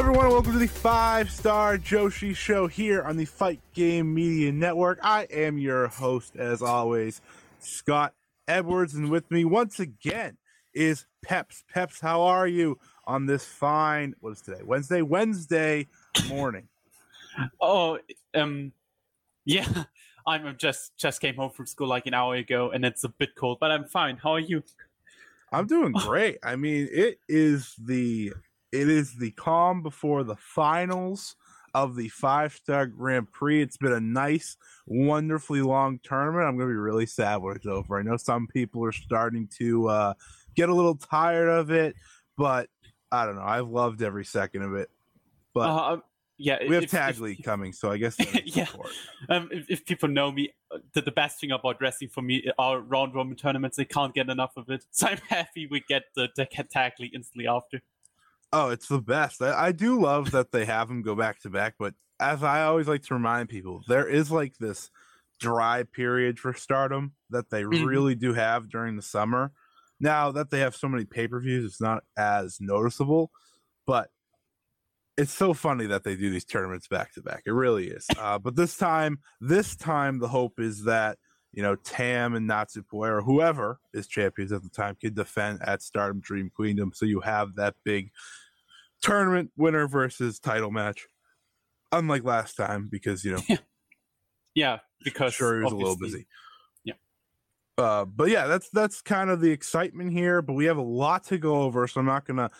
Everyone, and welcome to the Five Star Joshi Show here on the Fight Game Media Network. I am your host, as always, Scott Edwards, and with me once again is Peps. Peps, how are you on this fine, what is today? Wednesday? Wednesday morning. Oh, um, yeah. I'm just just came home from school like an hour ago, and it's a bit cold, but I'm fine. How are you? I'm doing great. I mean, it is the it is the calm before the finals of the five star Grand Prix. It's been a nice, wonderfully long tournament. I'm going to be really sad when it's over. I know some people are starting to uh, get a little tired of it, but I don't know. I've loved every second of it. But Uh, yeah, we have if- Tag if- League coming, so I guess Yeah. Um, if, if people know me, uh, the, the best thing about wrestling for me are round robin tournaments. They can't get enough of it, so I'm happy we get the, the tag league instantly after. Oh, it's the best. I, I do love that they have them go back to back, but as I always like to remind people, there is like this dry period for stardom that they Mhm. really do have during the summer. Now that they have so many pay per views, it's not as noticeable, but it's so funny that they do these tournaments back to back. It really is. Uh, but this time, this time, the hope is that you know Tam and Natsupoi or whoever is champions at the time can defend at Stardom Dream Queendom. So you have that big tournament winner versus title match. Unlike last time, because you know Yeah, because sure he was a little busy. Yeah. Uh, but yeah, that's that's kind of the excitement here. But we have a lot to go over, so I'm not gonna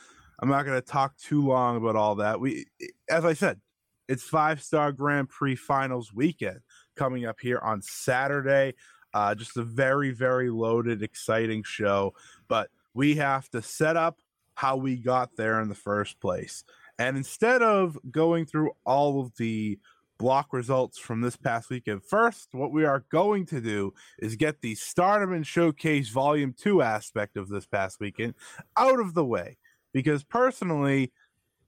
I'm not gonna talk too long about all that. We, as I said, it's five star Grand Prix Finals weekend coming up here on Saturday. Uh, just a very very loaded, exciting show. But we have to set up how we got there in the first place. And instead of going through all of the block results from this past weekend. First, what we are going to do is get the Stardom and Showcase Volume 2 aspect of this past weekend out of the way. Because personally,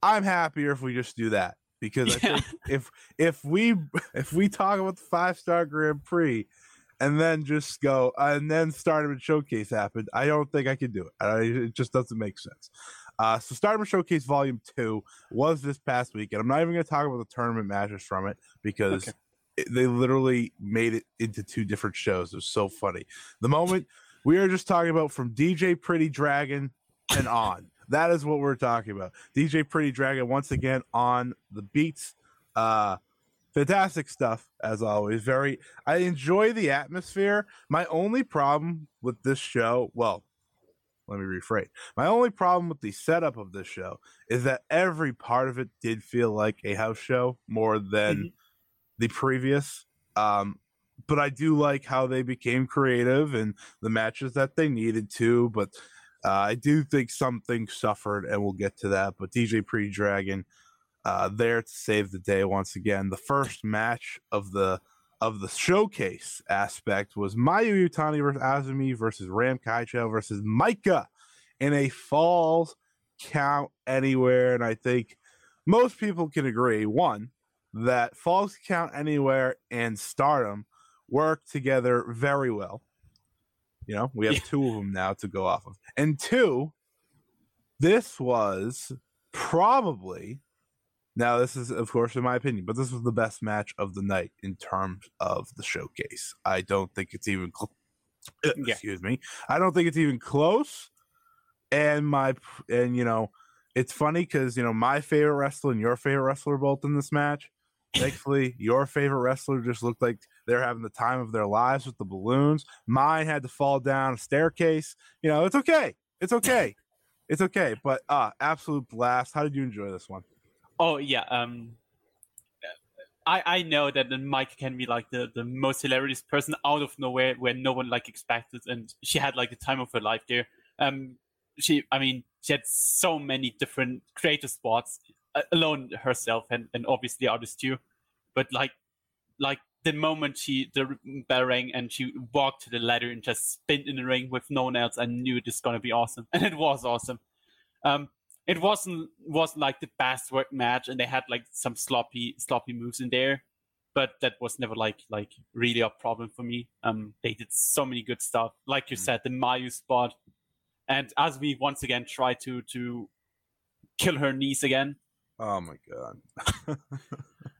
I'm happier if we just do that. Because I think if if we if we talk about the five star Grand Prix and then just go and then Stardom and Showcase happened, I don't think I can do it. I, it just doesn't make sense. Uh, so Stardom Showcase Volume Two was this past week, and I'm not even going to talk about the tournament matches from it because Okay. it, they literally made it into two different shows. It was so funny. The moment we are just talking about from DJ Pretty Dragon and on. That is what we're talking about. DJ Pretty Dragon once again on the beats. Uh, fantastic stuff as always. Very, I enjoy the atmosphere. My only problem with this show, well, let me rephrase. My only problem with the setup of this show is that every part of it did feel like a house show more than Mm-hmm. the previous. Um, but I do like how they became creative and the matches that they needed to. But uh, I do think something suffered, and we'll get to that. But DJ Pre Dragon, uh, there to save the day once again. The first match of the of the showcase aspect was Mayu Iwatani versus Azumi versus Ram Kaichow versus Maika in a falls count anywhere. And I think most people can agree one that falls count anywhere and stardom work together very well. You know, we have Yeah. two of them now to go off of. And two, this was probably now this is of course in my opinion, but this was the best match of the night in terms of the showcase. I don't think it's even cl- uh, Yeah. excuse me. I don't think it's even close. And my and you know, it's funny because you know my favorite wrestler and your favorite wrestler both in this match. Thankfully, your favorite wrestler just looked like they're having the time of their lives with the balloons. Mine had to fall down a staircase. You know, it's okay. It's okay. It's okay. But uh absolute blast. How did you enjoy this one? Oh yeah. Um, I I know that Maika can be like the the most hilarious person out of nowhere where no one like expected, and she had like the time of her life there. Um, she I mean she had so many different creative spots alone herself, and and obviously others too. But like like the moment she the bell rang and she walked to the ladder and just spin in the ring with no one else, I knew it was gonna be awesome, and it was awesome. Um, it wasn't wasn't like the best work match, and they had like some sloppy sloppy moves in there, but that was never like like really a problem for me. Um, they did so many good stuff, like you said, the Mayu spot, and as we once again try to to kill her knees again. Oh my god.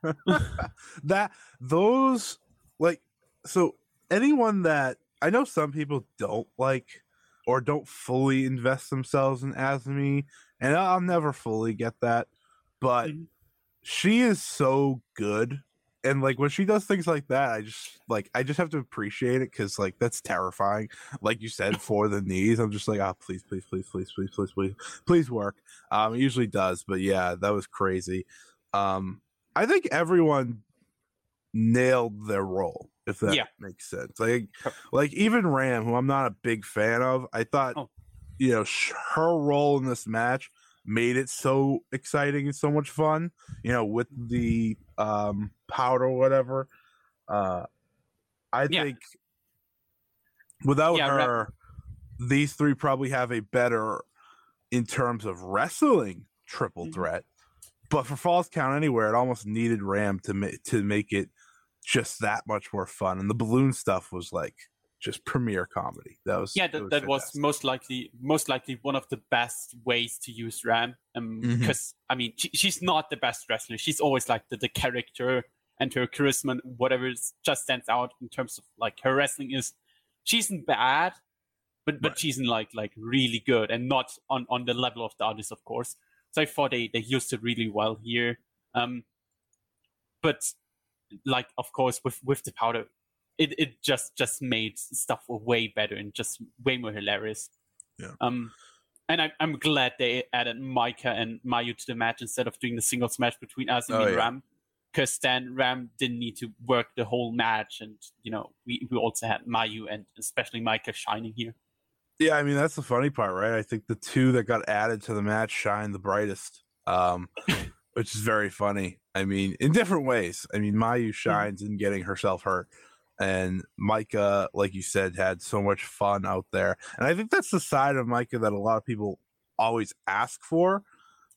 that those like so anyone that I know some people don't like or don't fully invest themselves in Azumi and I'll never fully get that but Mhm. she is so good and like when she does things like that I just like I just have to appreciate it cuz like that's terrifying like you said for the knees I'm just like oh please please please please please please please please work um, it usually does, but yeah, that was crazy. Um, I think everyone nailed their role, if that Yeah. makes sense. Like, like even Ram, who I'm not a big fan of, I thought, Oh. you know, sh- her role in this match made it so exciting and so much fun. You know, with the um, powder or whatever. Uh, I Yeah. think without Yeah, her, these three probably have a better in terms of wrestling triple Mhm. threat. But for Falls Count Anywhere, it almost needed Ram to ma- to make it just that much more fun. And the balloon stuff was like just premiere comedy. That was yeah that, that was fantastic. most likely most likely one of the best ways to use ram um Mhm. because i mean she, she's not the best wrestler she's always like the, the character and her charisma and whatever just stands out in terms of like her wrestling is she's not bad but but Right. she's in like like really good and not on on the level of the others of course so i thought they they used it really well here um but like of course with with the powder it, it just just made stuff way better and just way more hilarious. Yeah. Um, and I, I'm glad they added Maika and Mayu to the match instead of doing the singles match between Oh, and yeah. Ram, because then Ram didn't need to work the whole match, and you know we, we also had Mayu and especially Maika shining here. Yeah, I mean that's the funny part, right? I think the two that got added to the match shine the brightest, um, which is very funny. I mean, in different ways. I mean, Mayu shines in getting herself hurt, and Maika, like you said, had so much fun out there. And I think that's the side of Maika that a lot of people always ask for.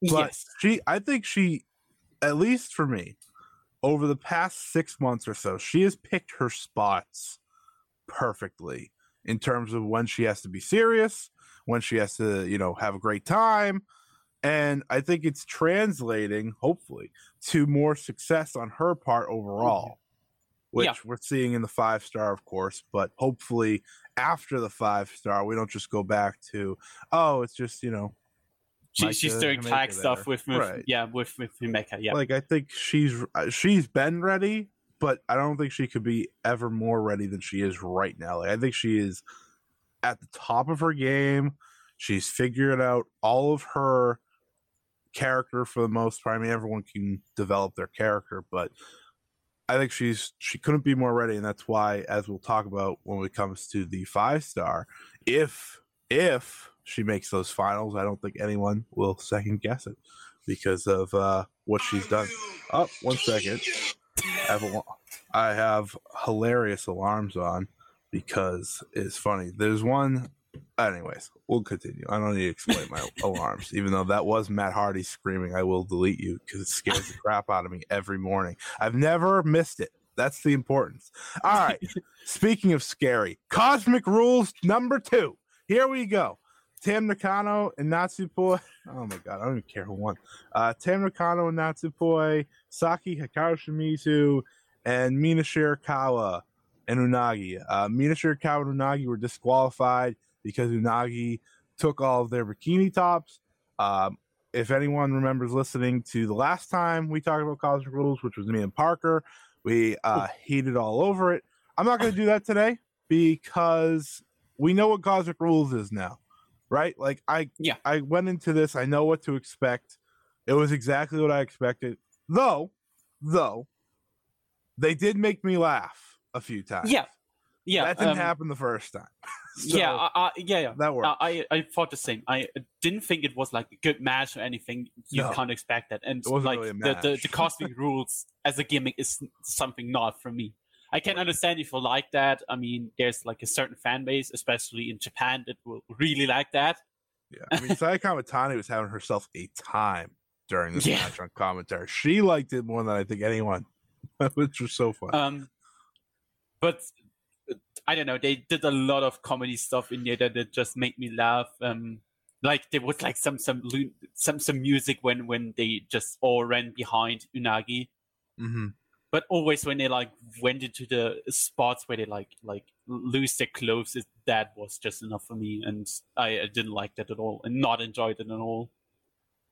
But yes, she, I think she, at least for me, over the past six months or so, she has picked her spots perfectly in terms of when she has to be serious, when she has to, you know, have a great time. And I think it's translating, hopefully, to more success on her part overall, which Yeah. we're seeing in the five star, of course. But hopefully, after the five star, we don't just go back to, oh, it's just, you know, she, she's doing Himeka tag there. stuff with, with Right. yeah with with Himeka. Yeah, Like I think she's uh, she's been ready, but I don't think she could be ever more ready than she is right now. Like I think she is at the top of her game. She's figured out all of her character for the most part. I mean, everyone can develop their character, but I think she's she couldn't be more ready, and that's why, as we'll talk about when it comes to the five star, if if she makes those finals, I don't think anyone will second guess it because of uh, what she's done. Oh, one second. I have, a, I have hilarious alarms on because it's funny. There's one. Anyways, we'll continue. I don't need to explain my alarms, even though that was Matt Hardy screaming, I will delete you because it scares the crap out of me every morning. I've never missed it. That's the importance. All right. Speaking of scary, Cosmic Rules number two. Here we go. Tam Nakano and Natsupoi. Oh my god, I don't even care who won. Uh, Tam Nakano and Natsupoi, Saki Hikari Shimizu, and Mina Shirakawa and Unagi. Uh, Mina Shirakawa and Unagi were disqualified because Unagi took all of their bikini tops. Um, if anyone remembers listening to the last time we talked about Cosmic Rules, which was me and Parker, we uh, hated all over it. I'm not going to do that today because we know what Cosmic Rules is now, right? Like I, Yeah. I went into this. I know what to expect. It was exactly what I expected. Though, though, they did make me laugh a few times. yeah, yeah. that didn't um, happen the first time. So, yeah, I, I, yeah, yeah. that worked. I I thought the same. I didn't think it was like a good match or anything. You No. can't expect that. And like really the, the the cosmic rules as a gimmick is something not for me. I can understand if you like that. I mean, there's like a certain fan base, especially in Japan, that will really like that. Yeah, I mean, Iwatani was having herself a time during this Yeah. match on commentary. She liked it more than I think anyone, which was so fun. Um, but I don't know. They did a lot of comedy stuff in there that, that just made me laugh. Um, like there was like some some some some music when when they just all ran behind Unagi. hmm but always when they like went into the spots where they like like lose their clothes it, that was just enough for me and I, I didn't like that at all and not enjoyed it at all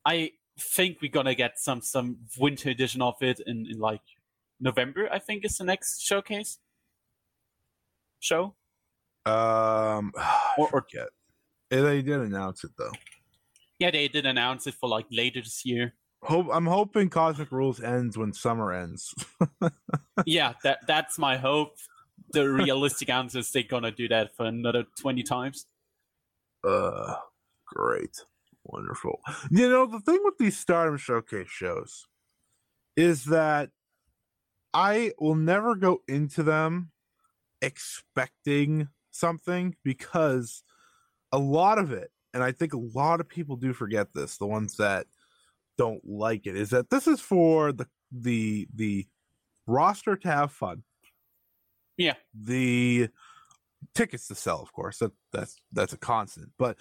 i think we're gonna get some some winter edition of it in, in like november i think is the next showcase show Um, Or- or- forget. Eh, They did announce it though. yeah they did announce it for like later this year Hope I'm hoping Cosmic Rules ends when summer ends. yeah that that's my hope the realistic answer is they're gonna do that for another 20 times uh, great, wonderful. You know the thing with these Stardom Showcase shows is that I will never go into them expecting something because a lot of it, and I think a lot of people do forget this, the ones that don't like it, is that this is for the the the roster to have fun. Yeah. The tickets to sell, of course. That that's that's a constant. But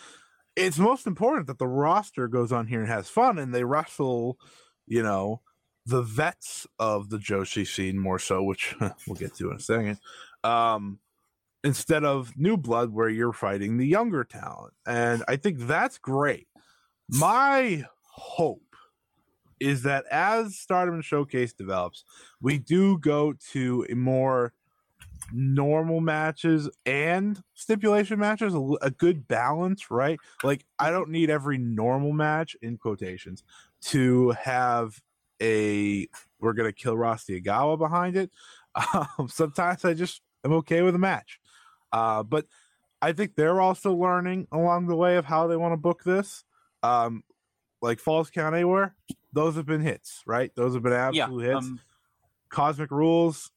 it's most important that the roster goes on here and has fun and they wrestle, you know, the vets of the Joshi scene more so, which we'll get to in a second. Um instead of new blood where you're fighting the younger talent. And I think that's great. My hope is that as Stardom Showcase develops, we do go to a more normal matches and stipulation matches, A good balance, right? Like, I don't need every normal match in quotations to have a we're gonna kill Rossy Ogawa behind it. Um, sometimes I just am okay with a match, uh, but I think they're also learning along the way of how they want to book this. Um, like Falls Count Anywhere, those have been hits, right? Those have been yeah absolute hits. um, Cosmic Rules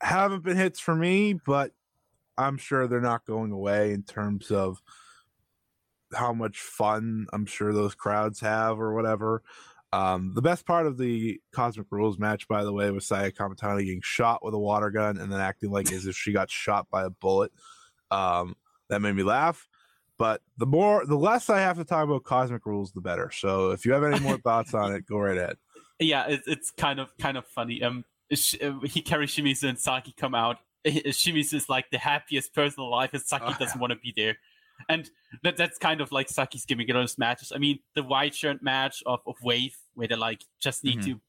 haven't been hits for me, but I'm sure they're not going away in terms of how much fun I'm sure those crowds have or whatever. Um, the best part of the Cosmic Rules match, by the way, was Saya Kamatani getting shot with a water gun and then acting like as if she got shot by a bullet. Um, that made me laugh. But the more, the less I have to talk about Cosmic Rules, the better. So if you have any more thoughts on it, go right ahead. yeah, it, it's kind of kind of funny. Um, Sh- uh, Hikari Shimizu and Saki come out. Shimizu is like the happiest person alive, and Saki Oh, doesn't want to be there. And that that's kind of like Saki's gimmick in those matches. I mean, the white shirt match of, of Wave, where they like just need Mm-hmm. to,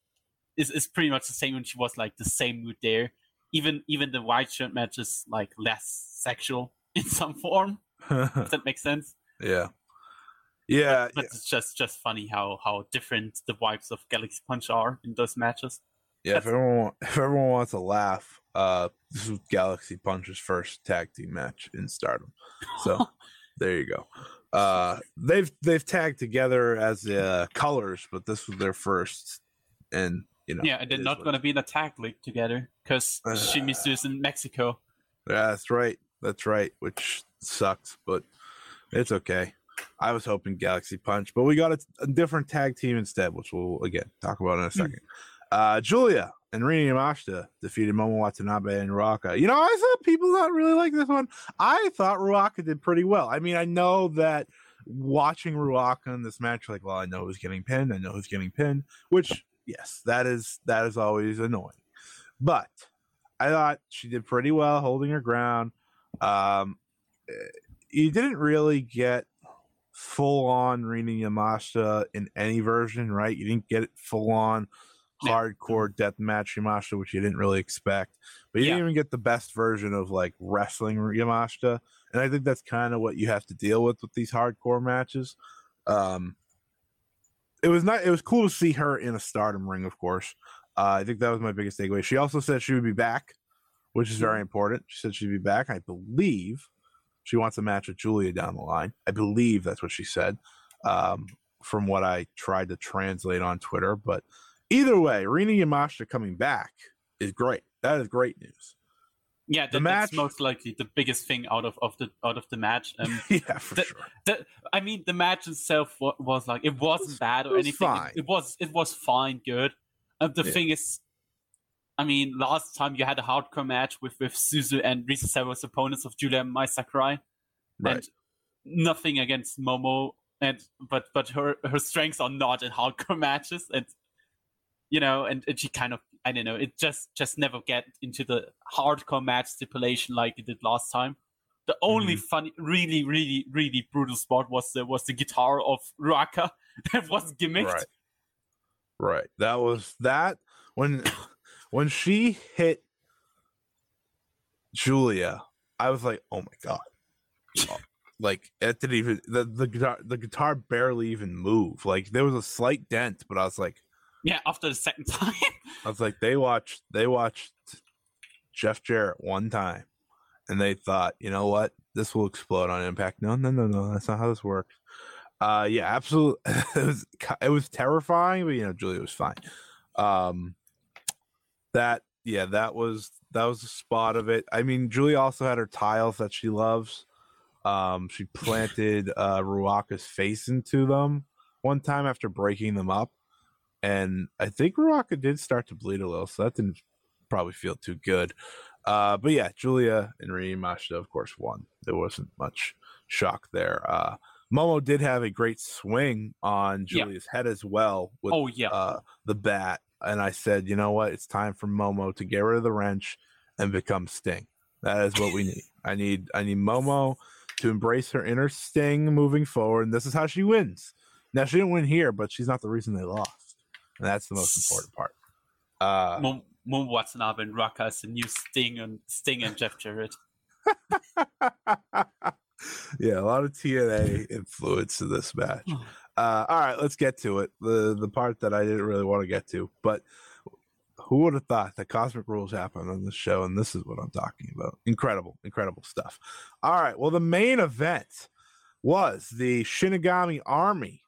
is, is pretty much the same when she was like the same mood there. Even even the white shirt match is like less sexual in some form. Does that make sense. yeah. Yeah. But it's just just funny how how different the vibes of Galaxy Punch are in those matches. Yeah, if everyone if everyone wants to laugh, uh, this was Galaxy Punch's first tag team match in Stardom. So there you go. Uh, they've they've tagged together as uh, colors, but this was their first, and you know, yeah, they're not going to be in a tag league together because Uh. Shimizu is in Mexico. Yeah, that's right. That's right. Which sucks, but it's okay. I was hoping Galaxy Punch, but we got a, a different tag team instead, which we'll again talk about in a second. Uh, Julia and Rina Yamashita defeated Momo Watanabe and Ruaka. You know, I saw people not really like this one. I thought Ruaka did pretty well. I mean, I know that watching Ruaka in this match, like, well, I know who's getting pinned. I know who's getting pinned. Which, yes, that is that is always annoying. But I thought she did pretty well holding her ground. Um, eh, you didn't really get full on Rina Yamashita in any version, right? You didn't get it full on. Hardcore death match Yamashita, which you didn't really expect. But you Yeah. didn't even get the best version of like wrestling Yamashita. And I think that's kind of what you have to deal with with these hardcore matches. Um, it was not. It was cool to see her in a Stardom ring, of course. Uh, I think that was my biggest takeaway. She also said she would be back, which is very important. She said she'd be back. I believe she wants a match with Julia down the line. I believe that's what she said. Um, from what I tried to translate on Twitter, but either way, Rina Yamashita coming back is great. That is great news. Yeah, The that, match- that's most likely the biggest thing out of, of the out of the match. Um, yeah, for the- sure. the, I mean, the match itself wa- was like it wasn't bad it or was anything. It- fine. It, was it was fine, good. Um, the Yeah. thing is, I mean, last time you had a hardcore match with with Suzu and Risa Sera's opponents of Julia and Mai Sakurai, Right. and nothing against Momo, and but but her her strengths are not in hardcore matches, and you know, and, and she kind of I don't know, it just just never get into the hardcore match stipulation like it did last time. The only Mm-hmm. funny, really, really, really brutal spot was the was the guitar of Ruaka that was gimmicked. Right. Right. That was that when when she hit Julia, I was like, "Oh my god!" Oh, like it didn't even the the guitar the guitar barely even moved. Like there was a slight dent, but I was like, Yeah, after the second time. I was like, they watched they watched Jeff Jarrett one time, and they thought, you know what, this will explode on Impact. No, no, no, no, that's not how this works. Uh, yeah, absolutely. it was it was terrifying, but you know, Julia was fine. Um, that yeah, that was that was the spot of it. I mean, Julia also had her tiles that she loves. Um, she planted uh Ruaka's face into them one time after breaking them up and I think Ruaka did start to bleed a little, so that didn't probably feel too good. Uh, but yeah, Julia and Rina Yamashita, of course, won. There wasn't much shock there. Uh, Momo did have a great swing on Yeah. Julia's head as well with oh yeah. uh, the bat, and I said, you know what, it's time for Momo to get rid of the wrench and become Sting. That is what we need. I need I need Momo to embrace her inner Sting moving forward, and this is how she wins. Now she didn't win here, but she's not the reason they lost, and that's the most important part. Uh, Moon, Moon Watanabe and as the new Sting and Sting and Jeff Jarrett. yeah, a lot of TNA influence in this match. Uh, all right, let's get to it. The the part that I didn't really want to get to, but who would have thought that Cosmic Rules happened on this show? And this is what I'm talking about. Incredible, incredible stuff. All right, well, the main event was the Shinigami Army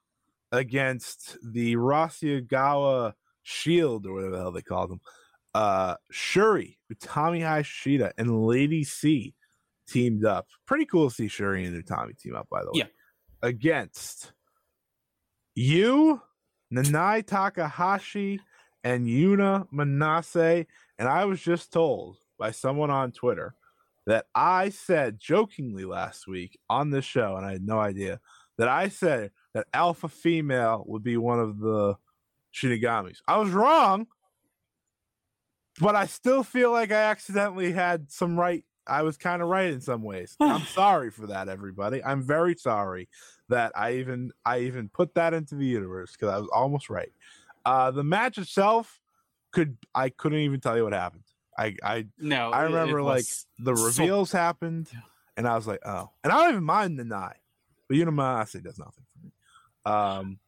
against the Rossy Ogawa Shield, or whatever the hell they call them. Uh, Shuri, Utami Hayashishita, and Lady C teamed up. Pretty cool to see Shuri and Utami team up, by the way. Yeah. Against Yuu, Nanae Takahashi, and Yuna Manase. And I was just told by someone on Twitter that I said jokingly last week on this show, and I had no idea that I said that alpha female would be one of the Shinigamis. I was wrong, but I still feel like I accidentally had some right I was kind of right in some ways. I'm sorry for that, everybody. I'm very sorry that I even I even put that into the universe because I was almost right. Uh, the match itself could I couldn't even tell you what happened. I I no, I remember like the so- reveals happened, Yeah. and I was like, oh, and I don't even mind the Nye, but Unamasi does nothing. Um,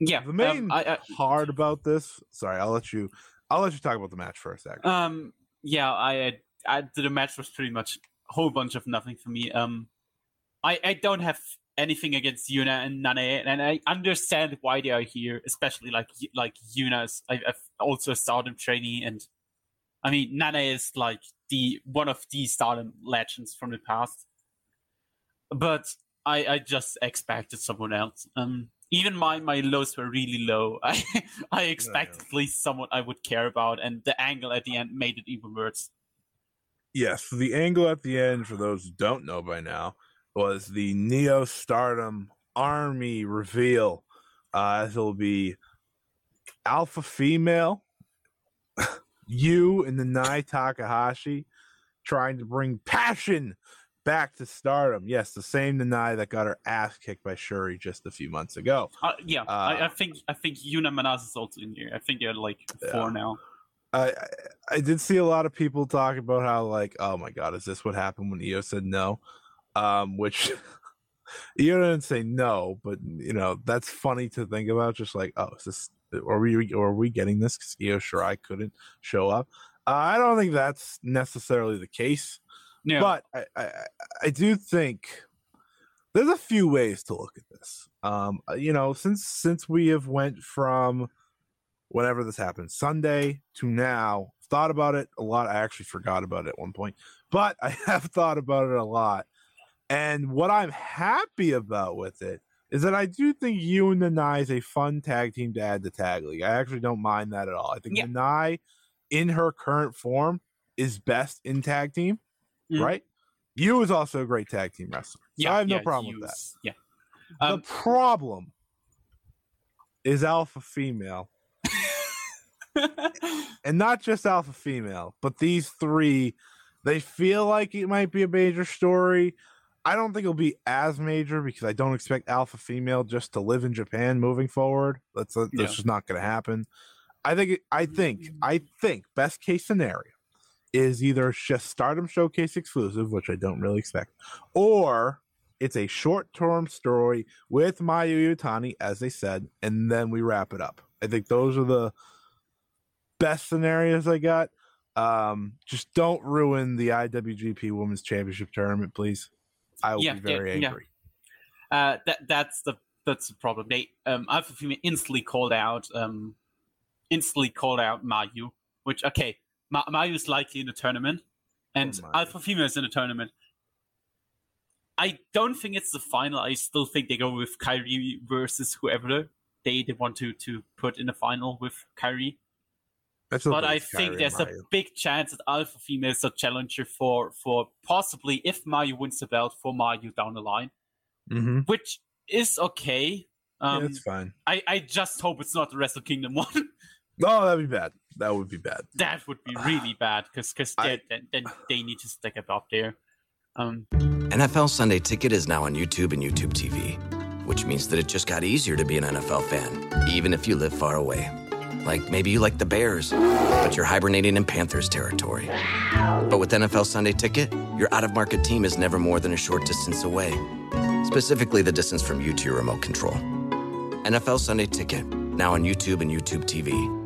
yeah. the main um, I, hard about this. Sorry, I'll let you. I'll let you talk about the match first. Actually, I, um, yeah. I, I, the match was pretty much a whole bunch of nothing for me. Um, I, I don't have anything against Yuna and Nanae, and I understand why they are here, especially like like Yuna's. I, I've also a Stardom trainee, and I mean Nanae is like the one of the Stardom legends from the past. But I, I just expected someone else. Um, even my my lows were really low. I I expected at least someone I would care about, and the angle at the end made it even worse. yes, the angle at the end, for those who don't know by now, was the Neo Stardom Army reveal. Uh, it'll be alpha female, you and the Nanae Takahashi trying to bring passion back to stardom. Yes, the same Nanae that got her ass kicked by Shuri just a few months ago. Uh, yeah, I, Uh, I think I think Yuna Manase is also in here. I think they're like Yeah. four now. I, I I did see a lot of people talk about how like, oh my god, is this what happened when Io said no? Um, which Io didn't say no, but you know that's funny to think about. Just like, oh, is this? Are we? Are we getting this? Because Io Shirai couldn't show up. Uh, I don't think that's necessarily the case. No, But I, I, I- I do think there's a few ways to look at this. Um, uh, you know, since since we have went from whenever this happened, Sunday to now, thought about it a lot. I actually forgot about it at one point, but I have thought about it a lot. And what I'm happy about with it is that I do think you and Nanae is a fun tag team to add to Tag League. I actually don't mind that at all. I think Yeah. Nanae, in her current form, is best in tag team Mm. right? Yuu is also a great tag team wrestler. So yeah, I have no yeah, problem with that. Yeah, the Um, problem is alpha female, and not just alpha female, but these three. They feel like it might be a major story. I don't think it'll be as major because I don't expect alpha female just to live in Japan moving forward. That's that's Yeah. just not going to happen. I think. I think. I think best case scenario is either just Stardom Showcase exclusive, which I don't really expect, or it's a short term story with Mayu Iwatani, as they said, and then we wrap it up. I think those are the best scenarios I got. Um, just don't ruin the IWGP Women's Championship tournament, please. I will Yeah, be very yeah, yeah. angry. uh, that that's the that's the problem. They um, Alpha Female instantly called out um, instantly called out Mayu, which okay, Ma- Mayu is likely in the tournament, and Mayu. Alpha Female is in the tournament. I don't think it's the final. I still think they go with Kairi versus whoever they, they want to to put in the final with Kairi. I but I think there's a big chance that Alpha Female is a challenger for for possibly if Mayu wins the belt for Mayu down the line, Mhm. which is okay. Um, yeah, it's fine. I, I just hope it's not the Wrestle Kingdom one. No, that'd be bad. That would be bad. that would be really bad because because then, then they need to stick it up there. Um, NFL Sunday Ticket is now on YouTube and YouTube TV, which means that it just got easier to be an NFL fan, even if you live far away. Like maybe you like the Bears, but you're hibernating in Panthers territory. But with NFL Sunday Ticket, your out of market team is never more than a short distance away, specifically the distance from you to your remote control. NFL Sunday Ticket, now on YouTube and YouTube TV.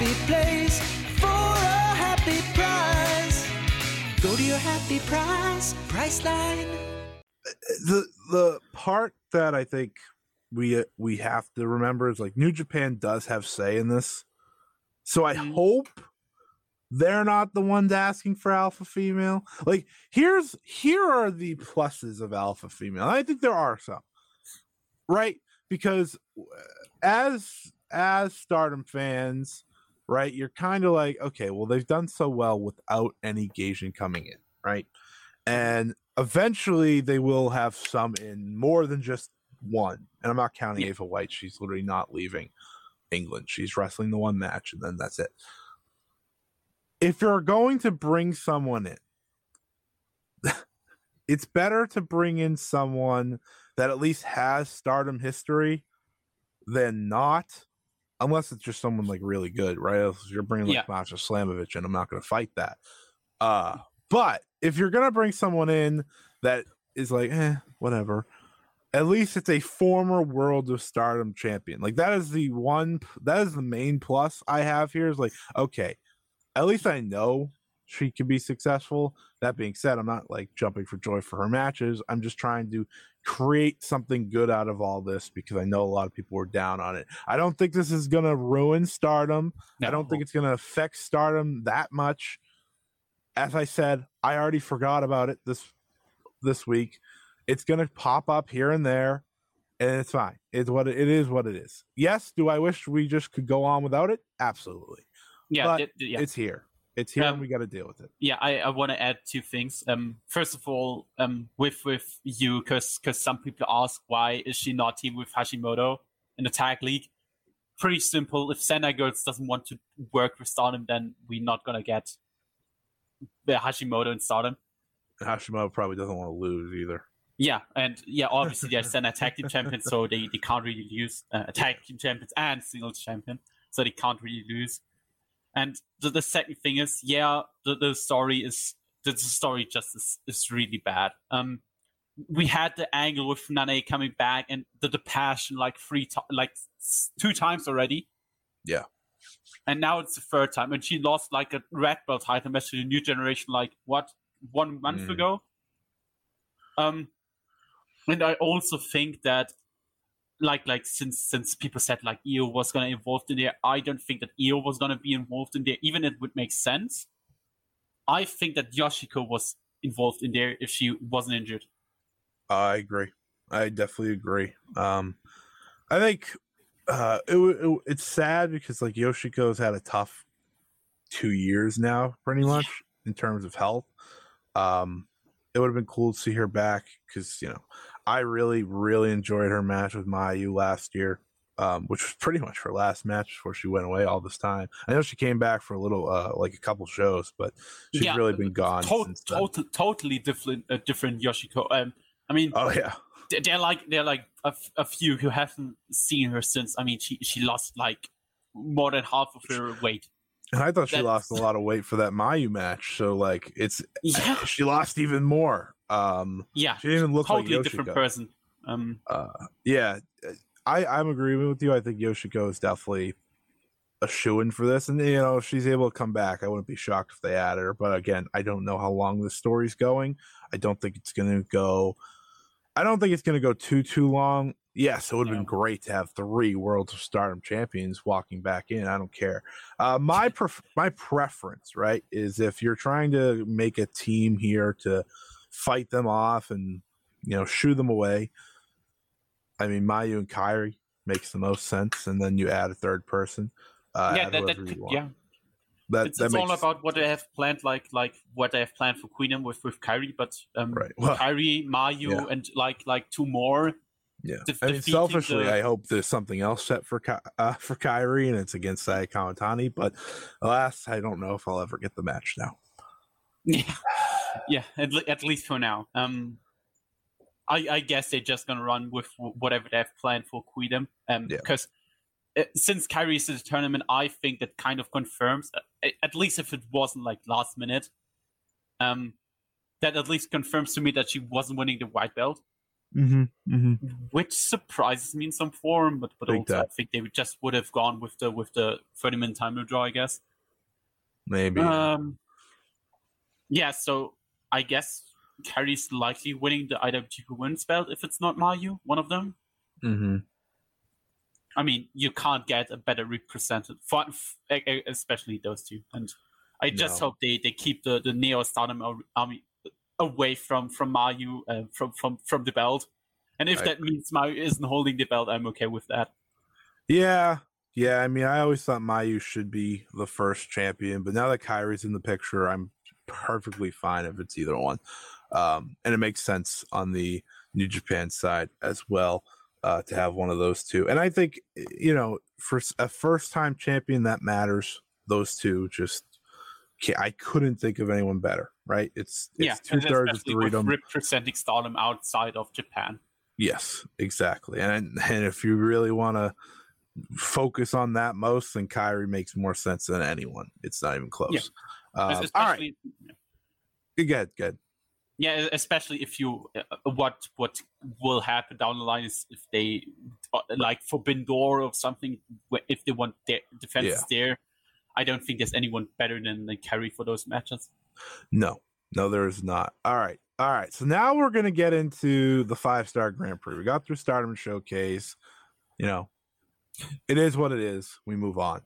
happy place for a happy price. Go to your happy price, Priceline. the the part that I think we we have to remember is like New Japan does have say in this, so I Mhm. hope they're not the ones asking for alpha female. Like here's here are the pluses of alpha female. I think there are some. Right? Because uh, as as stardom fans, right, you're kind of like, okay, well, they've done so well without any Gaijin coming in, right? Mm. And eventually they will have some in more than just one. And I'm not counting Ava White. She's literally not leaving England. She's wrestling the one match and then that's it. If you're going to bring someone in, it's better to bring in someone that at least has stardom history than not, unless it's just someone like really good, right? If you're bringing like Yeah. Masha Slamovich, and I'm not going to fight that. Uh, but if you're going to bring someone in that is like, eh, whatever, at least it's a former World of Stardom champion. Like that is the one, that is the main plus I have here. Is like, okay, at least I know she can be successful. That being said, I'm not like jumping for joy for her matches. I'm just trying to create something good out of all this because I know a lot of people were down on it. I don't think this is going to ruin stardom. I don't think it's going to affect stardom that much. As I said, I already forgot about it this this week. It's going to pop up here and there and it's fine. It's what it, it is what it is. Yes, do I wish we just could go on without it? Absolutely. Yeah, th- yeah. it's here. It's here and Um, we got to deal with it. yeah i, I want to add two things. Um first of all um with with you because because some people ask why is she not team with hashimoto in the tag league? Pretty simple. If Sendai girls doesn't want to work with stardom then we're not gonna get the hashimoto in stardom. Hashimoto probably doesn't want to lose either. yeah and yeah obviously they're Sendai tag team champions so they, they can't really lose uh, tag team champions and singles champion so they can't really lose and the, the second thing is, yeah, the, the story is the, the story just is, is really bad. Um, we had the angle with Nanae coming back and the, the passion like three to- like two times already, Yeah. and now it's the third time. And she lost like a red belt title match to the new generation, like what one month Mm. ago. Um, and I also think that like like since since people said like Io was gonna involved in there, I don't think that Io was gonna be involved in there, even it would make sense. I think that Yoshiko was involved in there if she wasn't injured. I agree. I definitely agree. Um, I think uh, it, it it's sad because like Yoshiko's had a tough two years now, pretty much in terms of health. Um, it would have been cool to see her back because you know I really really enjoyed her match with Mayu last year. Um, which was pretty much her last match before she went away all this time. I know she came back for a little, uh, like a couple shows, but she's Yeah, really been gone. To- total, totally different, uh, different Yoshiko. Um, I mean, Oh yeah, they- they're like they're like a, f- a few who haven't seen her since. I mean, she she lost like more than half of her weight. And I thought she That's- lost a lot of weight for that Mayu match. So like it's Yeah. she lost even more. Um Yeah, she didn't even look totally like different person. Um, Uh yeah. I, I'm agreeing with you. I think Yoshiko is definitely a shoe in for this. And you know, if she's able to come back, I wouldn't be shocked if they added her. But again, I don't know how long this story's going. I don't think it's gonna go I don't think it's gonna go too too long. Yes, it would have been great to have three Worlds of Stardom champions walking back in. I don't care. Uh, my pref- my preference, right, is if you're trying to make a team here to fight them off and you know shoo them away. I mean, Mayu and Kairi makes the most sense, and then you add a third person. Uh, yeah, that, that could, yeah. that, it's that it's all about what they have planned, like like what they have planned for Queendom with with Kairi, but um, Right. Well, Kairi, Mayu, yeah. and like like two more. Yeah, def- I mean, selfishly, the- I hope there's something else set for Ky- uh, for Kairi, and it's against Saya Kamatani. But alas, I don't know if I'll ever get the match now. Yeah, yeah. At, le- at least for now. Um, I I guess they're just gonna run with whatever they have planned for Queendom. Um, Yeah. because uh, since Kairi is in the tournament, I think that kind of confirms, uh, at least if it wasn't like last minute, um, that at least confirms to me that she wasn't winning the white belt. Mm-hmm. Mm-hmm. which surprises me in some form, but but Big also I think they would just would have gone with the with the thirty minute time to draw, I guess. Maybe. Um, yeah, so I guess Kairi's likely winning the IWGP Women's belt if it's not Mayu, one of them. mm-hmm. I mean, you can't get a better represented, especially those two. And I just No. hope they, they keep the, the Neo Stardom army away from from Mayu uh, from from from the belt. And if I that means Mayu isn't holding the belt, I'm okay with that. Yeah, yeah. I mean, I always thought Mayu should be the first champion, but now that Kairi's in the picture, I'm perfectly fine if it's either one. Um, and it makes sense on the New Japan side as well uh, to have one of those two. And I think you know, for a first-time champion, that matters. Those two just. I couldn't think of anyone better, right? It's yeah, two thirds of freedom. representing Stardom outside of Japan. Yes, exactly. And and if you really want to focus on that most, then Kairi makes more sense than anyone. It's not even close. Yeah. Um, all right, especially, good, good. Yeah, especially if you uh, what what will happen down the line is if they uh, like Forbidden Door or something. If they want their defenses there, I don't think there's anyone better than than Kairi for those matches. No, no, there is not. All right, all right. So now we're gonna get into the five star Grand Prix. We got through Stardom Showcase. You know, it is what it is. We move on.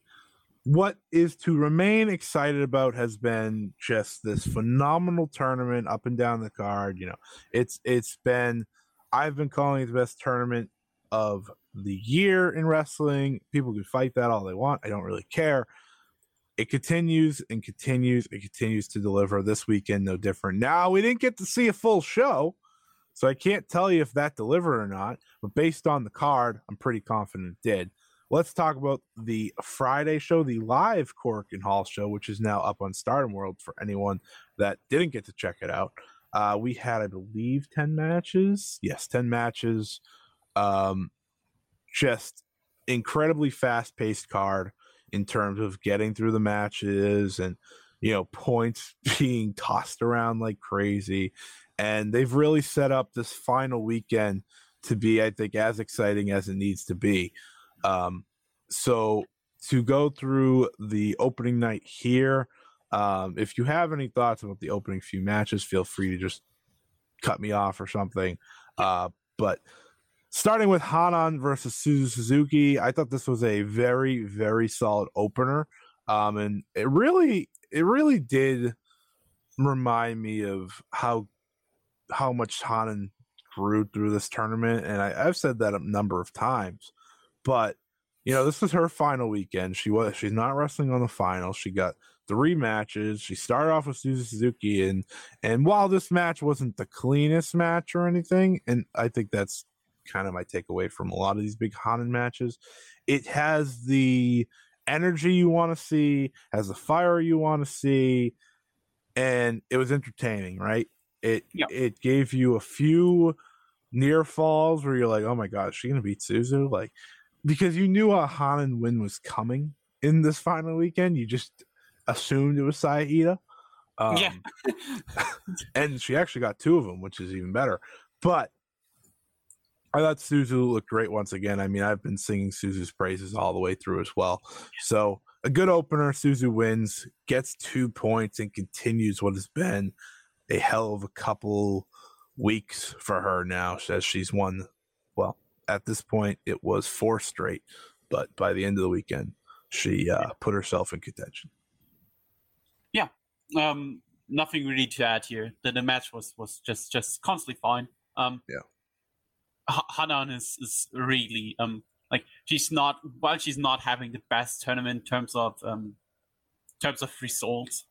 What is to remain excited about has been just this phenomenal tournament up and down the card. You know, it's it's been I've been calling it the best tournament of the year in wrestling. People can fight that all they want. I don't really care it continues and continues and continues to deliver this weekend no different now we didn't get to see a full show so i can't tell you if that delivered or not but based on the card i'm pretty confident it did let's talk about the friday show the live Korakuen Hall show which is now up on stardom world for anyone that didn't get to check it out. Uh, we had i believe 10 matches? Yes 10 matches. Um, just incredibly fast paced card in terms of getting through the matches and you know points being tossed around like crazy. And they've really set up this final weekend to be i think as exciting as it needs to be um so to go through the opening night here um if you have any thoughts about the opening few matches feel free to just cut me off or something uh but starting with Hanan versus Suzu Suzuki, I thought this was a very, very solid opener. Um, and it really, it really did remind me of how how much Hanan grew through this tournament. And I, I've said that a number of times, but you know, this is her final weekend. She was she's not wrestling on the final. She got three matches. She started off with Suzu Suzuki, and and while this match wasn't the cleanest match or anything, and I think that's kind of my takeaway from a lot of these big Hanan matches. It has the energy you want to see, has the fire you want to see, and it was entertaining, right? It Yeah. it gave you a few near falls where you're like, oh my god, is she gonna beat Suzu? Like because you knew a Hanan win was coming in this final weekend, you just assumed it was Saida. Um, Yeah. and she actually got two of them, which is even better. But I thought Suzu looked great once again. I mean, I've been singing Suzu's praises all the way through as well. So a good opener. Suzu wins, gets two points, and continues what has been a hell of a couple weeks for her now. As she's won, well, at this point it was four straight, but by the end of the weekend, she uh, put herself in contention. yeah, um, nothing really to add here. The, the match was was just just constantly fine. Um, Yeah. Ha- Hanan is is really um like she's not while she's not having the best tournament in terms of um in terms of results.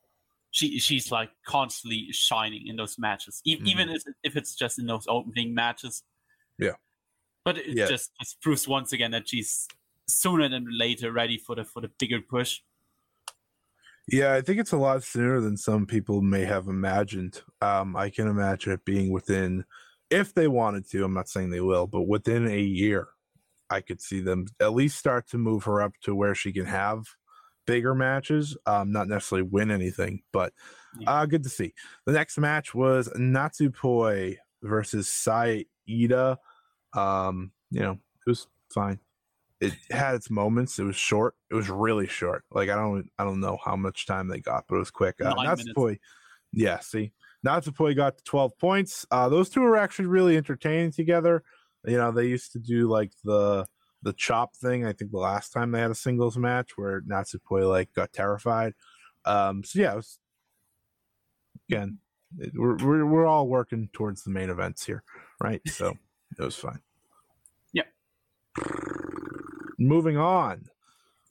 She she's like constantly shining in those matches, e- Mhm. even if, if it's just in those opening matches. Yeah. But it Yeah. just, just proves once again that she's sooner than later ready for the for the bigger push. Yeah, I think it's a lot sooner than some people may have imagined. Um, I can imagine it being within, if they wanted to, I'm not saying they will, but within a year, I could see them at least start to move her up to where she can have bigger matches. Um, not necessarily win anything, but uh, good to see. The next match was Natsupoi versus Saida. Um, you know, it was fine it had its moments. It was short. It was really short. Like I don't, I don't know how much time they got, but it was quick. Uh. Natsupoi, yeah. See, Natsupoi got to twelve points. Uh, those two were actually really entertaining together. You know, they used to do like the the chop thing. I think the last time they had a singles match where Natsupoi like got terrified, Um, so yeah, it was, again, it, we're, we're we're all working towards the main events here, right? So it was fine. Yeah. Moving on,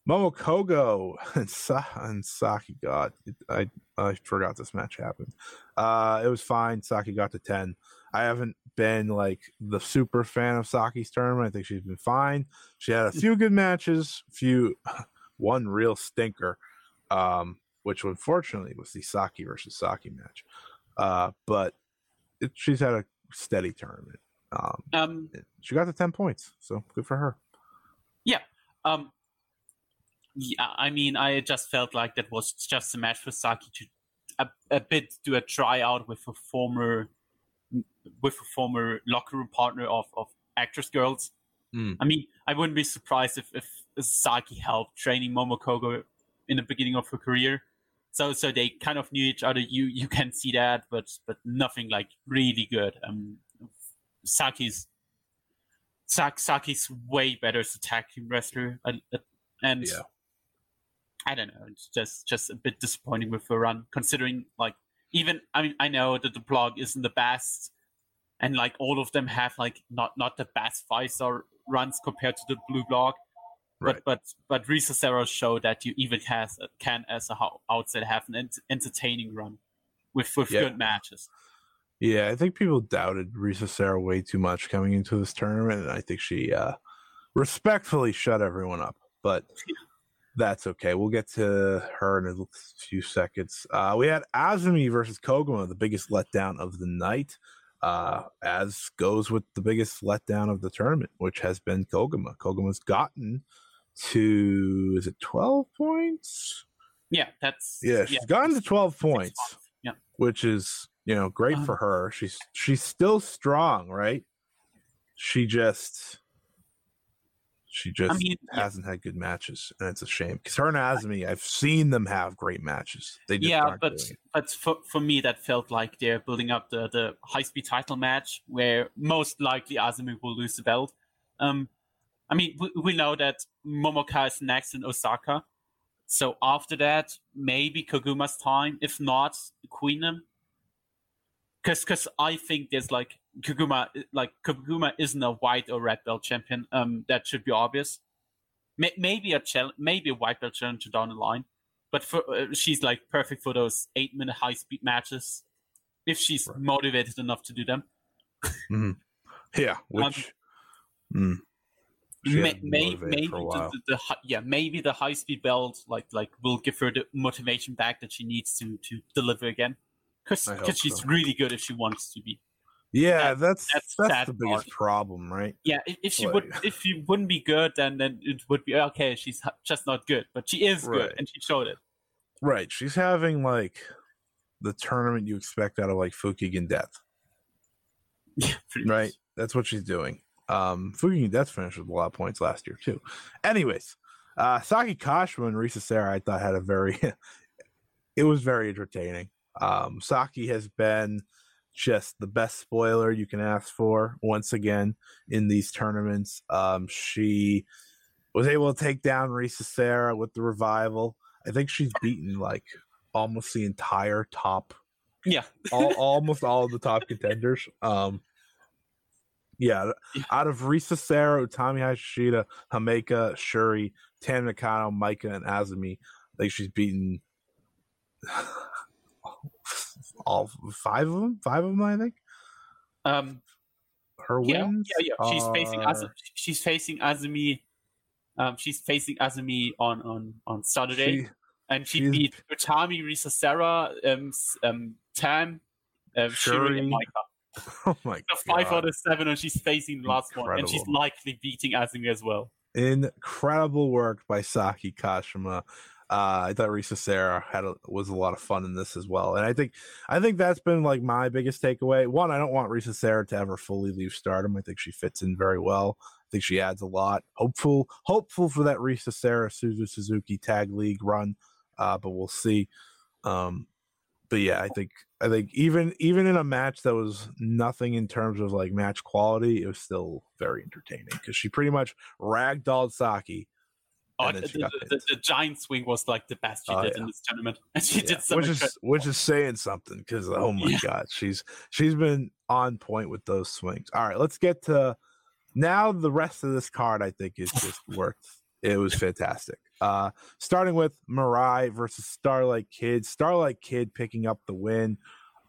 Momo Kohgo and, Sa- and Saki got. I I forgot this match happened. Uh, it was fine. Saki got to ten. I haven't been like the super fan of Saki's tournament. I think she's been fine. She had a few good matches, few one real stinker, um, which unfortunately was the Saki versus Saki match. Uh, but it, she's had a steady tournament. Um, Um, she got the ten points, so good for her. yeah. Um, yeah, I mean, I just felt like that was just a match for Saki to a, a bit do a tryout with a former with a former locker room partner of, of actress girls. Mm. I mean, I wouldn't be surprised if, if Saki helped training Momo Kohgo in the beginning of her career. So so they kind of knew each other. You you can see that, but but nothing like really good. Um, Saki's Sak, Saki's way better as a tag team wrestler, and, and Yeah. I don't know. It's just just a bit disappointing with her run, considering like even I mean I know that the blog isn't the best, and like all of them have like not not the best five star runs compared to the blue blog, Right. but but but Risa Sera showed that you even has can as a outside have an ent- entertaining run with with Yeah. good matches. Yeah, I think people doubted Risa Sera way too much coming into this tournament, and I think she uh, respectfully shut everyone up. But that's okay. We'll get to her in a few seconds. Uh, we had Azumi versus Koguma, the biggest letdown of the night. Uh, as goes with the biggest letdown of the tournament, which has been Koguma. Koguma's gotten to is it twelve points? Yeah, that's Yeah, she's gotten to twelve points Yeah. which is you know great Uh-huh. for her. She's she's still strong, right? She just she just mean, hasn't had good matches, and it's a shame because her and Azumi, I've seen them have great matches. They just yeah, but but for, for me that felt like they're building up the the high speed title match where most likely Azumi will lose the belt. Um, I mean we, we know that Momoka is next in Osaka, so after that maybe Koguma's time. If not, Queenum. Because because I think there's like Koguma like Koguma isn't a white or red belt champion. Um, that should be obvious. May, maybe a chal- maybe a white belt challenger down the line but for uh, she's like perfect for those eight minute high speed matches if she's motivated enough to do them. Yeah, which mm, she May, may, maybe the, the, the yeah maybe the high speed belt like like will give her the motivation back that she needs to to deliver again because she's so. really good if she wants to be yeah, that's that's that's, sad the biggest part. problem, right? yeah if, if she Like- would if she wouldn't be good then then it would be okay she's just not good but she is Right. good and she showed it Right, she's having like the tournament you expect out of like Fukigen Death. yeah right? much. That's what she's doing. Um, Fuki Death finished with a lot of points last year too. Anyways, uh, Saki Kashima and Risa Sera, I thought had a very, it was very entertaining. Um, Saki has been just the best spoiler you can ask for once again in these tournaments. Um, she was able to take down Risa Sera with the revival. I think she's beaten like almost the entire top yeah all, almost all of the top contenders. Um, yeah, out of Risa Sera, Utami Hayashishita, Himeka, Shuri, Tam Nakano, Maika, and Azumi, I think she's beaten all five of them. Five of them, I think. um Her yeah, wins. yeah, yeah. She's facing Azumi. She's facing Azumi. Um, she's facing Azumi on on on Saturday, She- and she she's- beat Utami, Risa Sera, um, um, Tam, um, Shuri, and. Maika. oh my So five out of seven, and she's facing the last one, and she's likely beating Azumi as well. incredible work by Saki Kashima. Uh, I thought Risa Sera had a, was a lot of fun in this as well, and I think I think that's been like my biggest takeaway. One, I don't want Risa Sera to ever fully leave Stardom. I think she fits in very well. I think she adds a lot. Hopeful, hopeful for that Risa Sera Suzu Suzuki Tag League run, uh, but we'll see. Um, but yeah, I think I think even even in a match that was nothing in terms of like match quality, it was still very entertaining because she pretty much ragdolled Saki Oh, the, the, the, giant swing was like the best she Oh, did yeah. in this tournament, and she Yeah, did some which is which is saying something because oh my Yeah. god, she's she's been on point with those swings. All right, let's get to now the rest of this card. I think is just worth. It was fantastic. Uh, starting with Mirai versus Starlight Kid. Starlight Kid picking up the win.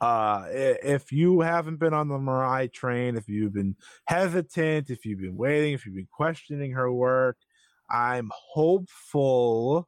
Uh, if you haven't been on the Mirai train, if you've been hesitant, if you've been waiting, if you've been questioning her work, I'm hopeful.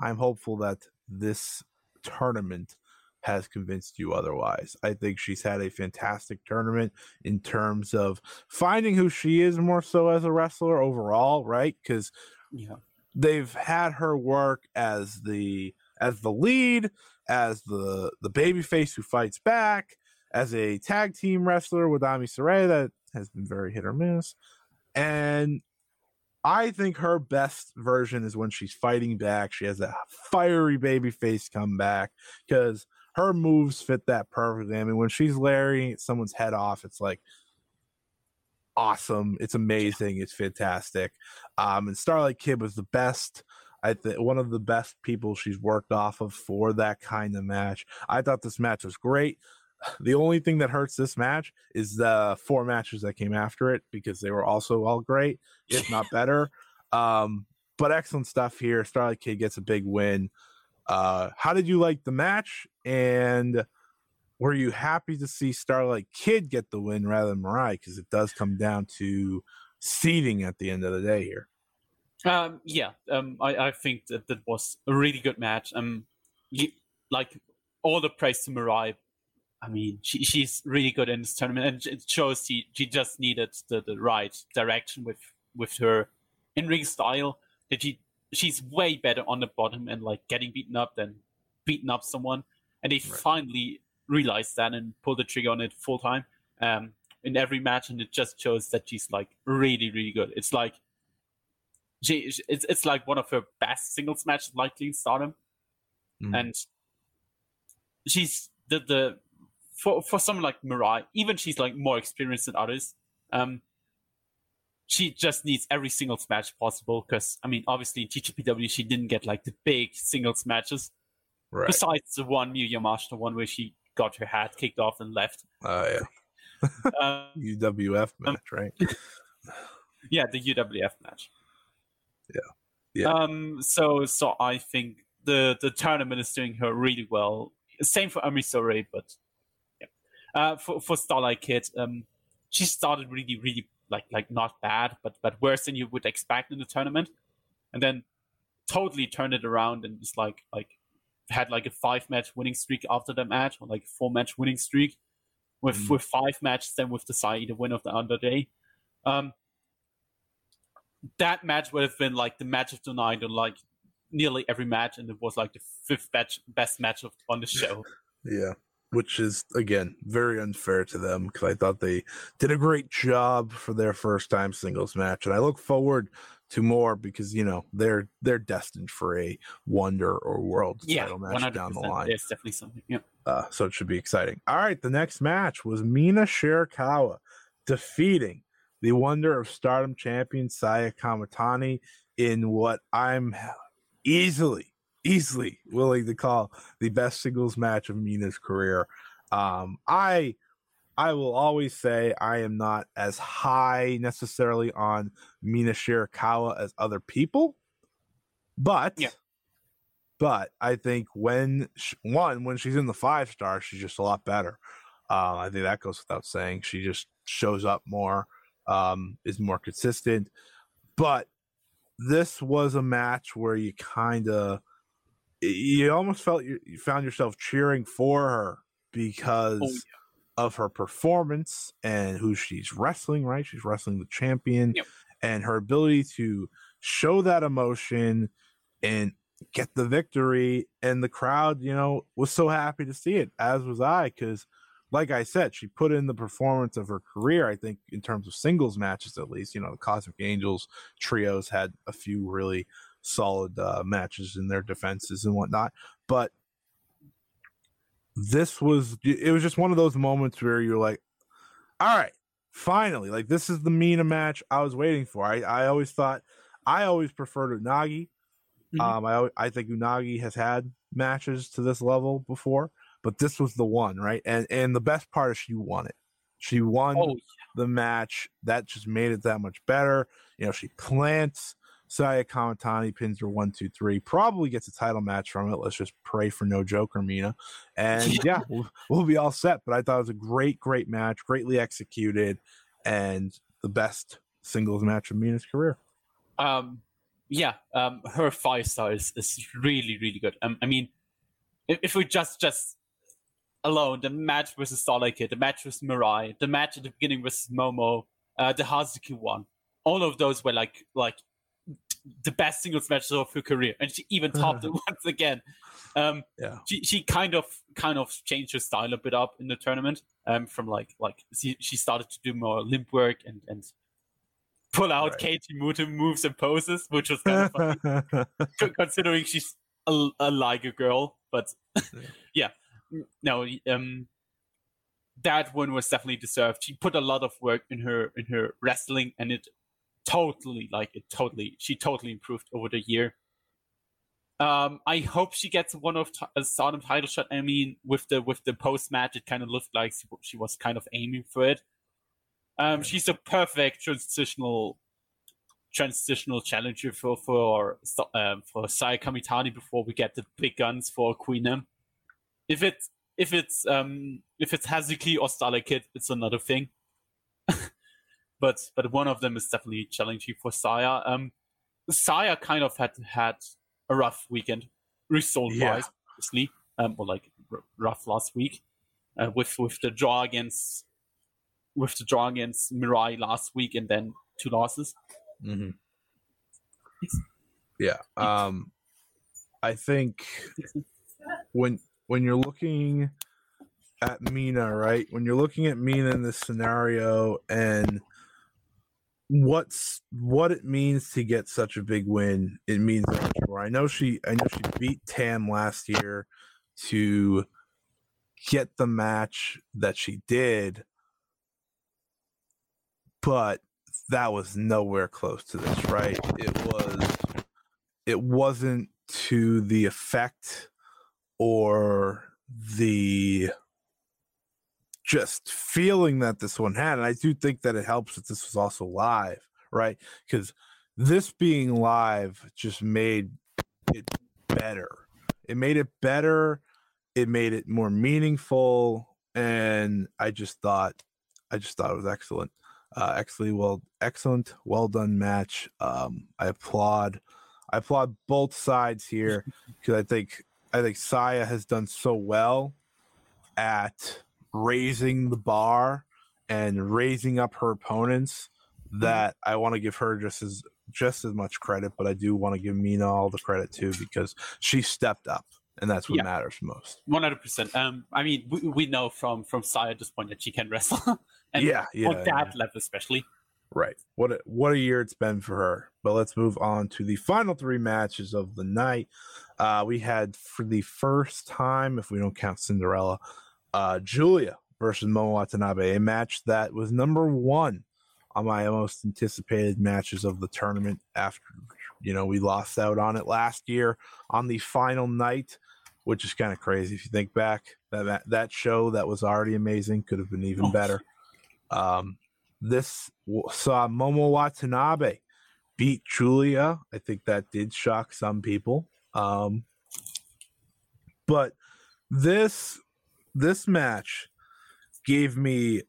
I'm hopeful that this tournament has convinced you otherwise. I think she's had a fantastic tournament in terms of finding who she is more so as a wrestler overall, right? Because yeah. they've had her work as the as the lead, as the the baby face who fights back, as a tag team wrestler with Ami Sourei that has been very hit or miss. And I think her best version is when she's fighting back. She has that fiery baby face come back because her moves fit that perfectly. I mean, when she's layering someone's head off, it's like awesome. It's amazing. It's fantastic. Um, and Starlight Kid was the best. I think one of the best people she's worked off of for that kind of match. I thought this match was great. The only thing that hurts this match is the four matches that came after it because they were also all great, if not better. Um, but excellent stuff here. Starlight Kid gets a big win. Uh, how did you like the match? And were you happy to see Starlight Kid get the win rather than Mirai? Because it does come down to seeding at the end of the day here. Um, yeah, um, I, I think that that was a really good match. Um, you, like all the praise to Mirai. I mean, she, she's really good in this tournament, and it shows she, she just needed the, the right direction with with her in ring style. That she she's way better on the bottom and like getting beaten up than beating up someone. And they finally realized that and pulled the trigger on it full time um, in every match, and it just shows that she's like really really good. It's like she, she- it's it's like one of her best singles matches likely in Stardom, Mm. and she's the the for for someone like Mirai, even she's like more experienced than others. Um, she just needs every singles match possible because I mean, obviously in TJPW she didn't get like the big singles matches. Right. Besides the one Miyu Yamashita one where she got her hat kicked off and left. Oh yeah. um, UWF match, right? yeah, the UWF match. Yeah. Yeah. Um. So so I think the the tournament is doing her really well. Same for Ami Sourei, but. Uh, for for Starlight Kid, um, she started really really like like not bad, but but worse than you would expect in the tournament, and then totally turned it around and just like like had like a five match winning streak after the match or like four match winning streak with Mm. with five matches then with the side the win of the underday. Um, that match would have been like the match of the night on like nearly every match, and it was like the fifth match, best match of on the show. Yeah. Which is again very unfair to them because I thought they did a great job for their first time singles match, and I look forward to more because you know they're they're destined for a wonder or world yeah, title match down the line. There's definitely something. Yeah. Uh, so it should be exciting. All right, the next match was Mina Shirakawa defeating the Wonder of Stardom champion Saya Kamitani in what I'm easily, easily willing to call the best singles match of Mina's career. Um, I I will always say I am not as high necessarily on Mina Shirakawa as other people, but Yeah. but I think when sh one when she's in the five star, she's just a lot better. Um, I think that goes without saying. She just shows up more, um, is more consistent. But this was a match where you kind of you almost felt you, you found yourself cheering for her oh, because Oh, of her performance and who she's wrestling. Right, she's wrestling the champion, Yep. and her ability to show that emotion and get the victory and the crowd you know was so happy to see it as was i because like i said she put in the performance of her career i think in terms of singles matches at least you know the cosmic angels trios had a few really solid uh, matches in their defenses and whatnot but this was it was just one of those moments where you're like all right finally like this is the mina match i was waiting for i, I always thought I always preferred Unagi. Mhm. Um, I I think Unagi has had matches to this level before, but this was the one, right? And and the best part is she won it. She won Oh, the match. That just made it that much better. You know, she plants Saya Kamitani, pins her one, two, three. Probably gets a title match from it. Let's just pray for no Joker, Mina. And yeah, we'll, we'll be all set. But I thought it was a great, great match, greatly executed, and the best singles match of Mina's career. um yeah um her five stars is really really good um, i mean if, if we just just alone the match versus Starlight Kid, the match with Mirai, the match at the beginning with Momo, uh, the Hazuki one, all of those were like like the best singles matches of her career, and she even topped it once again. Um, Yeah. she she kind of kind of changed her style a bit up in the tournament. Um, from like like she, she started to do more limp work and and pull out Right. Keiji Muto moves and poses, which was kind of funny considering she's a, a Liger girl. But yeah, no, um, that one was definitely deserved. She put a lot of work in her in her wrestling, and it totally like it totally she totally improved over the year. Um, I hope she gets one of t- a Stardom title shot. I mean, with the with the post match, it kind of looked like she, she was kind of aiming for it. Um, she's a perfect transitional transitional challenger for for um, for Saya Kamitani before we get the big guns for Queen M. If it's if it's um if it's Hazuki or Starlight Kid, it's another thing. but but one of them is definitely challenging for Saya. Um, Saya kind of had had a rough weekend, result wise, Yeah. obviously, um, or like r- rough last week, uh, with with the draw against with the draw against Mirai last week, and then two losses. hmm Yeah. Um, I think when when you're looking at Mina, right? When you're looking at Mina in this scenario and what's what it means to get such a big win, it means. I know she I know she beat Tam last year to get the match that she did, but that was nowhere close to this, right? It was it wasn't to the effect or the just feeling that this one had. And I do think that it helps that this was also live, right? Because this being live just made it better. It made it better. It made it more meaningful. And I just thought, I just thought it was excellent. Uh, excellent, well, excellent, well done match. Um, I applaud, I applaud both sides here because I think I think Saya has done so well at raising the bar and raising up her opponents that I want to give her just as just as much credit, but I do want to give Mina all the credit too because she stepped up, and that's what Yeah. matters most. One hundred percent. Um, I mean, we, we know from from Saya at this point that she can wrestle, and Yeah, yeah, on that level especially. Right. What a, what a year it's been for her. But let's move on to the final three matches of the night. Uh, we had for the first time, if we don't count Cinderella, uh, Julia versus Momo Watanabe, a match that was number one on my most anticipated matches of the tournament. After you know we lost out on it last year on the final night, which is kind of crazy if you think back. That, that that show that was already amazing could have been even better. Um, this saw Momo Watanabe beat Julia. I think that did shock some people. Um, but this this match gave me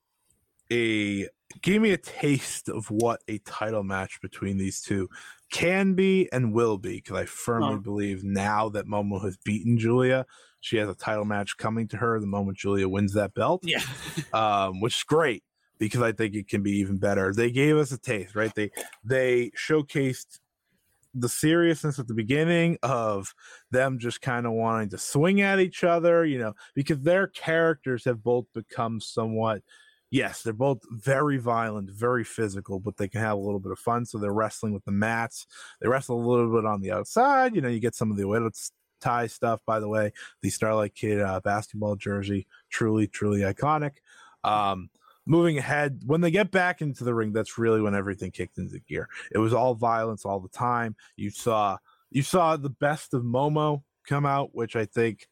a gave me a taste of what a title match between these two can be and will be because I firmly Oh. believe now that Momo has beaten Julia, she has a title match coming to her the moment Julia wins that belt Yeah. um, which is great because I think it can be even better. They gave us a taste, right? They they showcased the seriousness at the beginning of them just kind of wanting to swing at each other, you know, because their characters have both become somewhat yes, they're both very violent, very physical, but they can have a little bit of fun. So they're wrestling with the mats. They wrestle a little bit on the outside. You know, you get some of the Oedo Tai stuff, by the way. The Starlight Kid uh, basketball jersey, truly, truly iconic. Um, moving ahead, when they get back into the ring, that's really when everything kicked into gear. It was all violence all the time. You saw you saw the best of Momo come out, which I think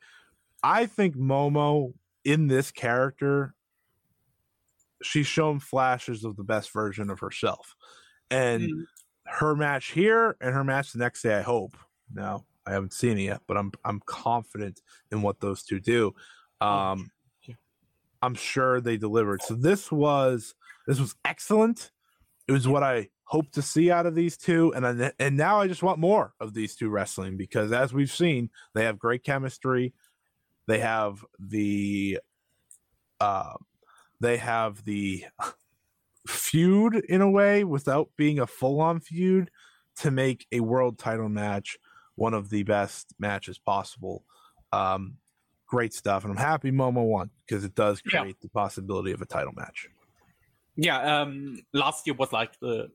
I think Momo in this character she's shown flashes of the best version of herself. And Mm. her match here and her match the next day, I hope. Now, I haven't seen it yet, but I'm I'm confident in what those two do. Um. I'm sure they delivered. So this was this was excellent. It was what I hoped to see out of these two, and then, and now I just want more of these two wrestling because as we've seen, they have great chemistry. They have the uh, they have the feud in a way without being a full on feud to make a world title match one of the best matches possible. Um, great stuff, and I'm happy Momo won because it does Yeah. create the possibility of a title match. Yeah, um, last year was like the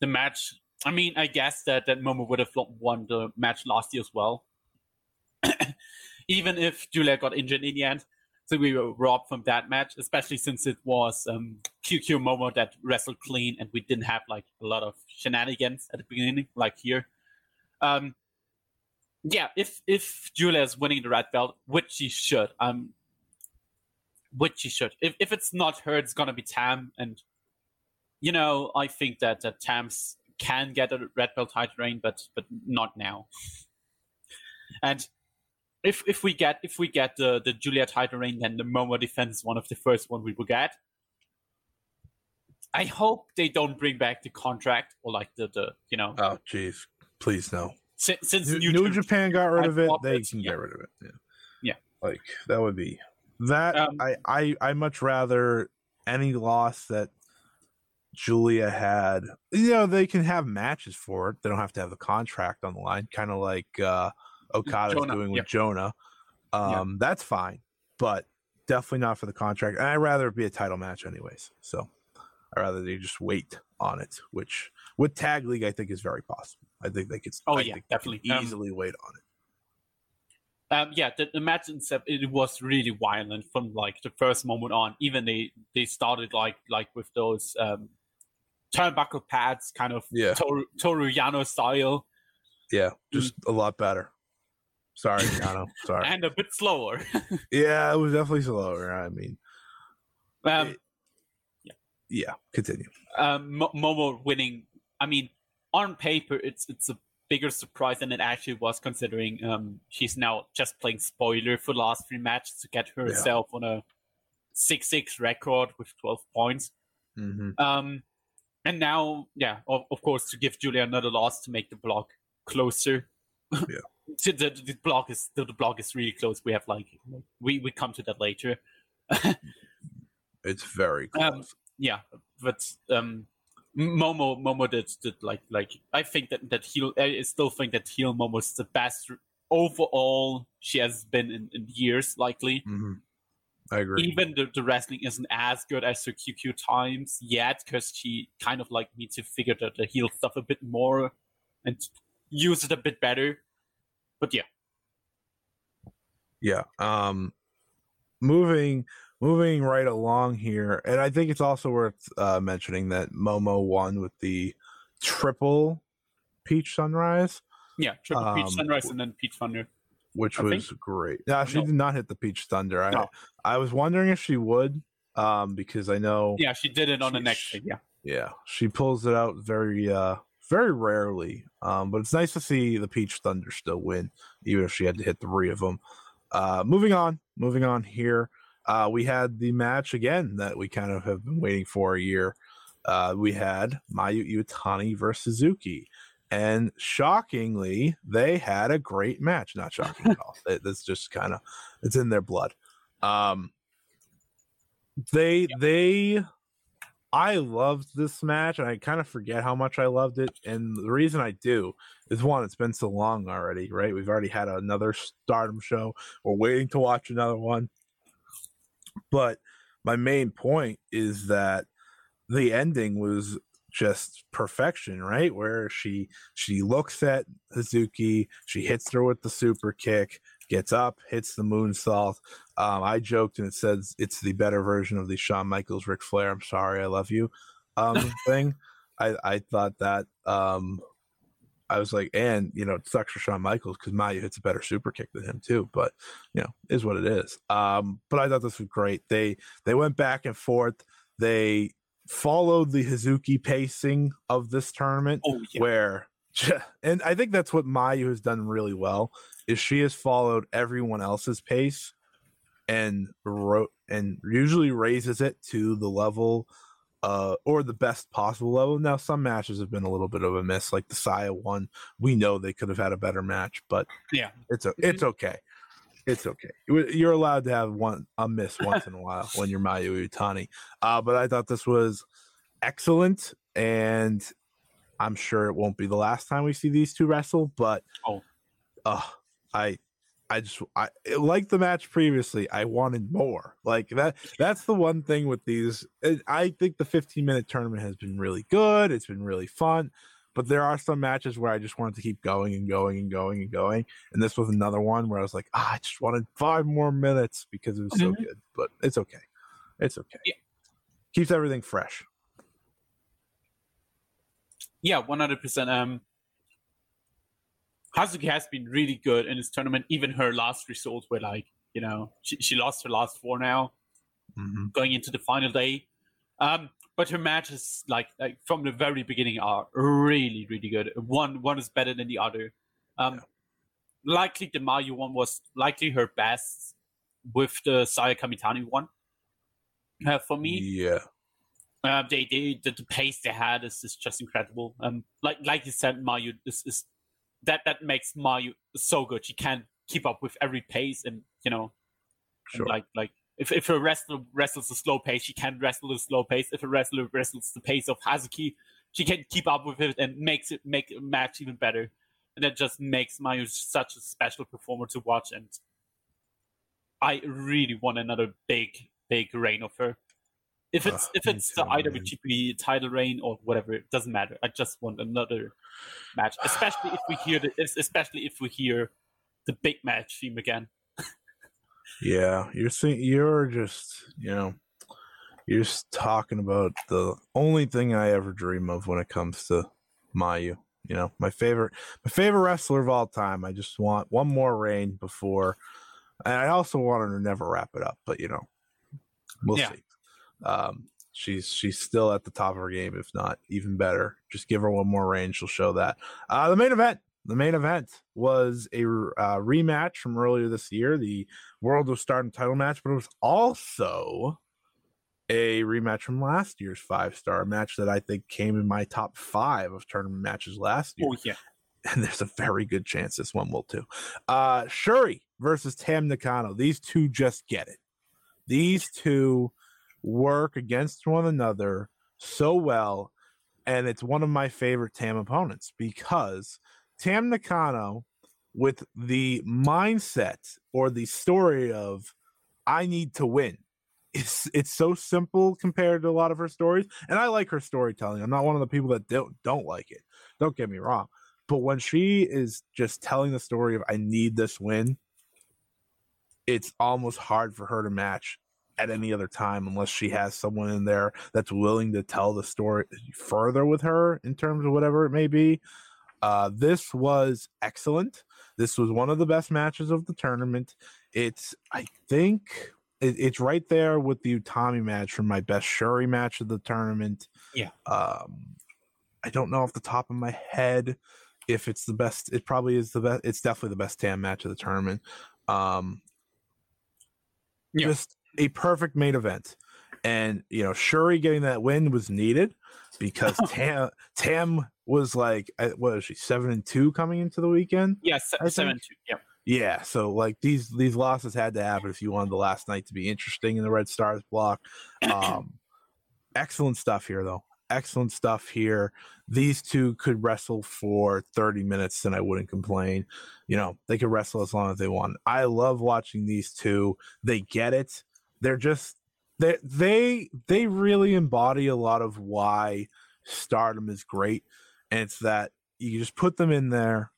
the match. I mean, I guess that that Momo would have won the match last year as well, even if Julia got injured in the end. So we were robbed from that match, especially since it was um, QQ Momo that wrestled clean, and we didn't have like a lot of shenanigans at the beginning, like here. Um, yeah, if if Julia is winning the red belt, which she should, um, which she should. If if it's not her, it's gonna be Tam, and you know I think that that Tam's can get a red belt title reign, but but not now. And if if we get if we get the the Julia title reign, then the Momo defense is one of the first one we will get. I hope they don't bring back the contract or like the the you know Oh, jeez, please no. Since, since New, New, New Japan got rid of it. They can yeah. get rid of it. Yeah. Yeah. Like that would be that. Um, I I I much rather any loss that Julia had. You know, they can have matches for it. They don't have to have the contract on the line. Kind of like uh Okada's Jonah, doing with yeah. Jonah. Um, that's fine, but definitely not for the contract. And I'd rather it be a title match, anyways. So I'd rather they just wait on it, which with tag league I think is very possible. I think they could. Oh, I yeah, think they could definitely. Um, easily wait on it. Um, yeah, the, the match itself it was really violent from like the first moment on. Even they they started like like with those um, turnbuckle pads, kind of Yeah. Toru, Toru Yano style, Yeah, just a lot better. Sorry, Yano. Sorry. and a bit slower. yeah, it was definitely slower. I mean, um, yeah, continue. um, Momo winning. I mean, on paper, it's it's a bigger surprise than it actually was, considering um, she's now just playing spoiler for the last three matches to get herself on a six six record with twelve points. Mm-hmm. Um, and now, yeah, of, of course, to give Julia another loss to make the block closer. Yeah. the, the, the block is the, the block is really close. We have like we we come to that later. It's very close. Um, yeah, but um, Momo Momo did, did like like I think that that heel I still think that heel Momo's the best overall she has been in, in years likely. hmm I agree. Even the, the wrestling isn't as good as her QQ times yet because she kind of like needs to figure the, the heel stuff a bit more and use it a bit better. But yeah, yeah. Um, moving moving right along here, and I think it's also worth uh, mentioning that Momo won with the triple Peach Sunrise, yeah, Triple Peach Um, Sunrise and then Peach Thunder. which I was think- great. No, she No. did not hit the Peach Thunder. I No. I was wondering if she would, um, because I know Yeah, she did it on the next she- thing. Yeah. yeah she pulls it out very uh very rarely um but it's nice to see the peach thunder still win even if she had to hit three of them uh moving on moving on here uh we had the match again that we kind of have been waiting for a year uh we had mayu iwatani versus Hazuki and shockingly they had a great match not shocking at all It- it's just kind of it's in their blood um they they I loved this match, and I kind of forget how much I loved it. And the reason I do is one, it's been so long already, right? We've already had another Stardom show. We're waiting to watch another one. But my main point is that the ending was just perfection, right? Where she she looks at Hazuki, she hits her with the super kick, gets up, hits the moonsault. Um, I joked and it says it's the better version of the Shawn Michaels Ric Flair. I'm sorry, I love you um, thing. I I thought that um, I was like, and you know, it sucks for Shawn Michaels because Mayu hits a better super kick than him too. But you know, is what it is. Um, but I thought this was great. They they went back and forth. They followed the Hazuki pacing of this tournament, Oh, yeah. where and I think that's what Mayu has done really well is she has followed everyone else's pace and wrote and usually raises it to the level uh or the best possible level. Now some matches have been a little bit of a miss, like the Saya one. We know they could have had a better match, but Yeah. it's a, it's okay. It's okay. You- You're allowed to have one a miss once in a while when you're Mayu Iwatani. Uh, but I thought this was excellent, and I'm sure it won't be the last time we see these two wrestle. But Oh. uh, I I just I like the match previously. I wanted more. Like that. That's the one thing with these. I think the 15 minute tournament has been really good. It's been really fun. But there are some matches where I just wanted to keep going and going and going and going. And this was another one where I was like, ah, I just wanted five more minutes because it was so Mhm. good. But it's okay. It's okay. Yeah. Keeps everything fresh. Yeah, one hundred percent. Um, Hazuki has been really good in this tournament. Even her last results were like, you know, she, she lost her last four now, Mhm. going into the final day. Um, but her matches, like, like from the very beginning, are really, really good. One one is better than the other. Um, likely the Mayu one was likely her best with the Saya Kamitani one. Uh, for me, Yeah. uh, they, they the, the pace they had is, is just incredible. Um, like like you said, Mayu is, is that that makes Mayu so good. She can't keep up with every pace, and you know, and like like if if a wrestler wrestles a slow pace, she can wrestle a slow pace. If a wrestler wrestles the pace of Hazuki, she can keep up with it and makes it make a match even better. And that just makes Mayu such a special performer to watch. And I really want another big big reign of her. If uh, it's Ugh, if it's the. IWGP title reign or whatever, it doesn't matter. I just want another match, especially if we hear the, especially if we hear the big match theme again. Yeah, you're seeing you're just you know you're just talking about the only thing I ever dream of when it comes to Mayu. You know, my favorite my favorite wrestler of all time. I just want one more reign before, and I also want her to never wrap it up. But you know, we'll Yeah. see. Um, she's she's still at the top of her game, if not even better. Just give her one more reign, she'll show that. Uh, the main event. The main event was a uh, rematch from earlier this year, the World of Stardom title match, but it was also a rematch from last year's five star match that I think came in my top five of tournament matches last year. Oh yeah, And there's a very good chance this one will too. Uh, Shuri versus Tam Nakano. These two just get it. These two work against one another so well. And it's one of my favorite Tam opponents because Tam Nakano, with the mindset or the story of I need to win. It's it's so simple compared to a lot of her stories, and I like her storytelling. I'm not one of the people that don't don't like it. Don't get me wrong, but when she is just telling the story of I need this win, it's almost hard for her to match at any other time unless she has someone in there that's willing to tell the story further with her in terms of whatever it may be. Uh, this was excellent. This was one of the best matches of the tournament. It's, I think, it, it's right there with the Utami match from my best Shuri match of the tournament. Yeah. Um, I don't know off the top of my head if it's the best. It probably is the best. It's definitely the best Tam match of the tournament. Um, Yeah. just a perfect main event. And you know, Shuri getting that win was needed because Tam Tam was like, uh, what is she, seven and two coming into the weekend? yeah, se- seven think- two. Yeah, Yeah, so like these these losses had to happen if you wanted the last night to be interesting in the Red Stars block. Um, excellent stuff here, though. Excellent stuff here. These two could wrestle for 30 minutes and I wouldn't complain. You know, they could wrestle as long as they want. I love watching these two. They get it. They're just they they they really embody a lot of why stardom is great. And it's that you just put them in there.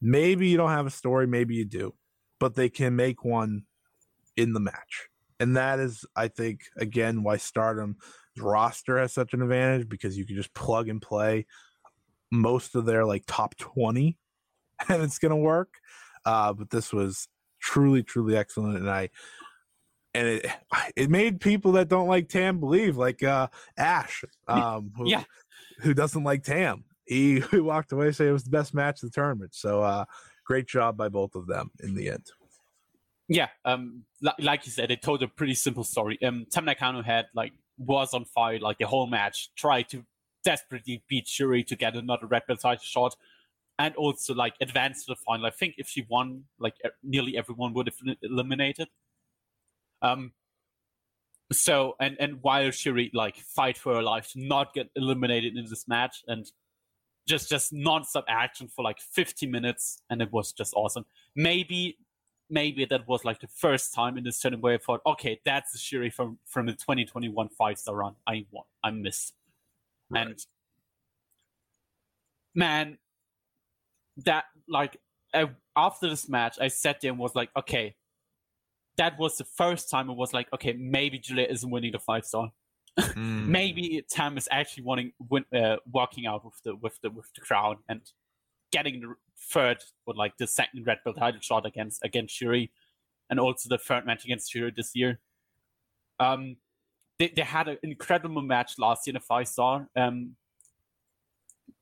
Maybe you don't have a story, maybe you do, but they can make one in the match. And that is, I think, again, why Stardom's roster has such an advantage because you can just plug and play most of their like top 20 and it's to work. Uh, but this was truly, truly excellent. And I, and it it made people that don't like Tam believe, like uh, Ash, um, who, Yeah. who doesn't like Tam. He, he walked away saying it was the best match of the tournament. So uh, great job by both of them in the end. Yeah, um, li- like you said, it told a pretty simple story. Um, Tam Nakano had like was on fire like the whole match, tried to desperately beat Shuri to get another red belt title shot, and also like advance to the final. I think if she won, like nearly everyone would have eliminated. Um. So and and while Shuri like fight for her life to not get eliminated in this match and just just non-stop action for like 50 minutes and it was just awesome maybe maybe that was like the first time in this tournament where I thought, okay, that's the Shuri from from the 2021 five star run. I want, I missed, and man, that like I, after this match, I sat there and was like, okay, that was the first time it was like, okay, maybe Julia isn't winning the five star. maybe Tam is actually wanting win, uh, walking out with the with the with the crown and getting the third or like the second red belt title shot against against Shuri, and also the third match against Shuri this year. Um, they they had an incredible match last year in a five star. Um,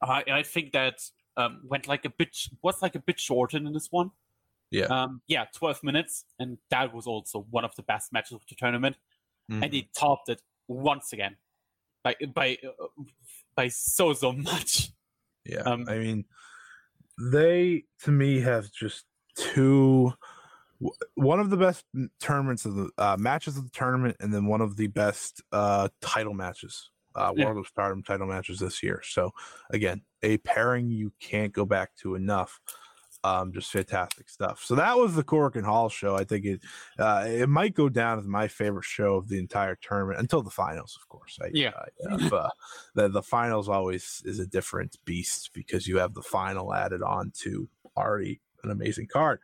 I I think that um went like a bit was like a bit shorter in this one. Yeah. Um, yeah, twelve minutes, and that was also one of the best matches of the tournament, Mm-hmm. and he topped it once again by by uh, by so so much. Yeah. Um, I mean, they to me have just two one of the best tournaments of the uh, matches of the tournament, and then one of the best uh, title matches, uh, Yeah. World of Stardom title matches this year. So again, a pairing you can't go back to enough. Um, just fantastic stuff. So that was the Korakuen Hall show. I think it uh, it might go down as my favorite show of the entire tournament until the finals, of course. I, Yeah. Uh, uh, the the finals always is a different beast because you have the final added on to already an amazing card.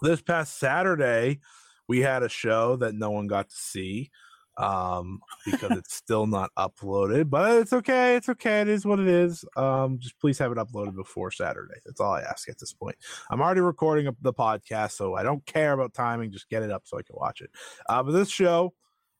This past Saturday, we had a show that no one got to see um because it's still not uploaded but it's okay it's okay it is what it is um just please have it uploaded before saturday that's all i ask at this point. I'm already recording the podcast so i don't care about timing just get it up so i can watch it. Uh, but this show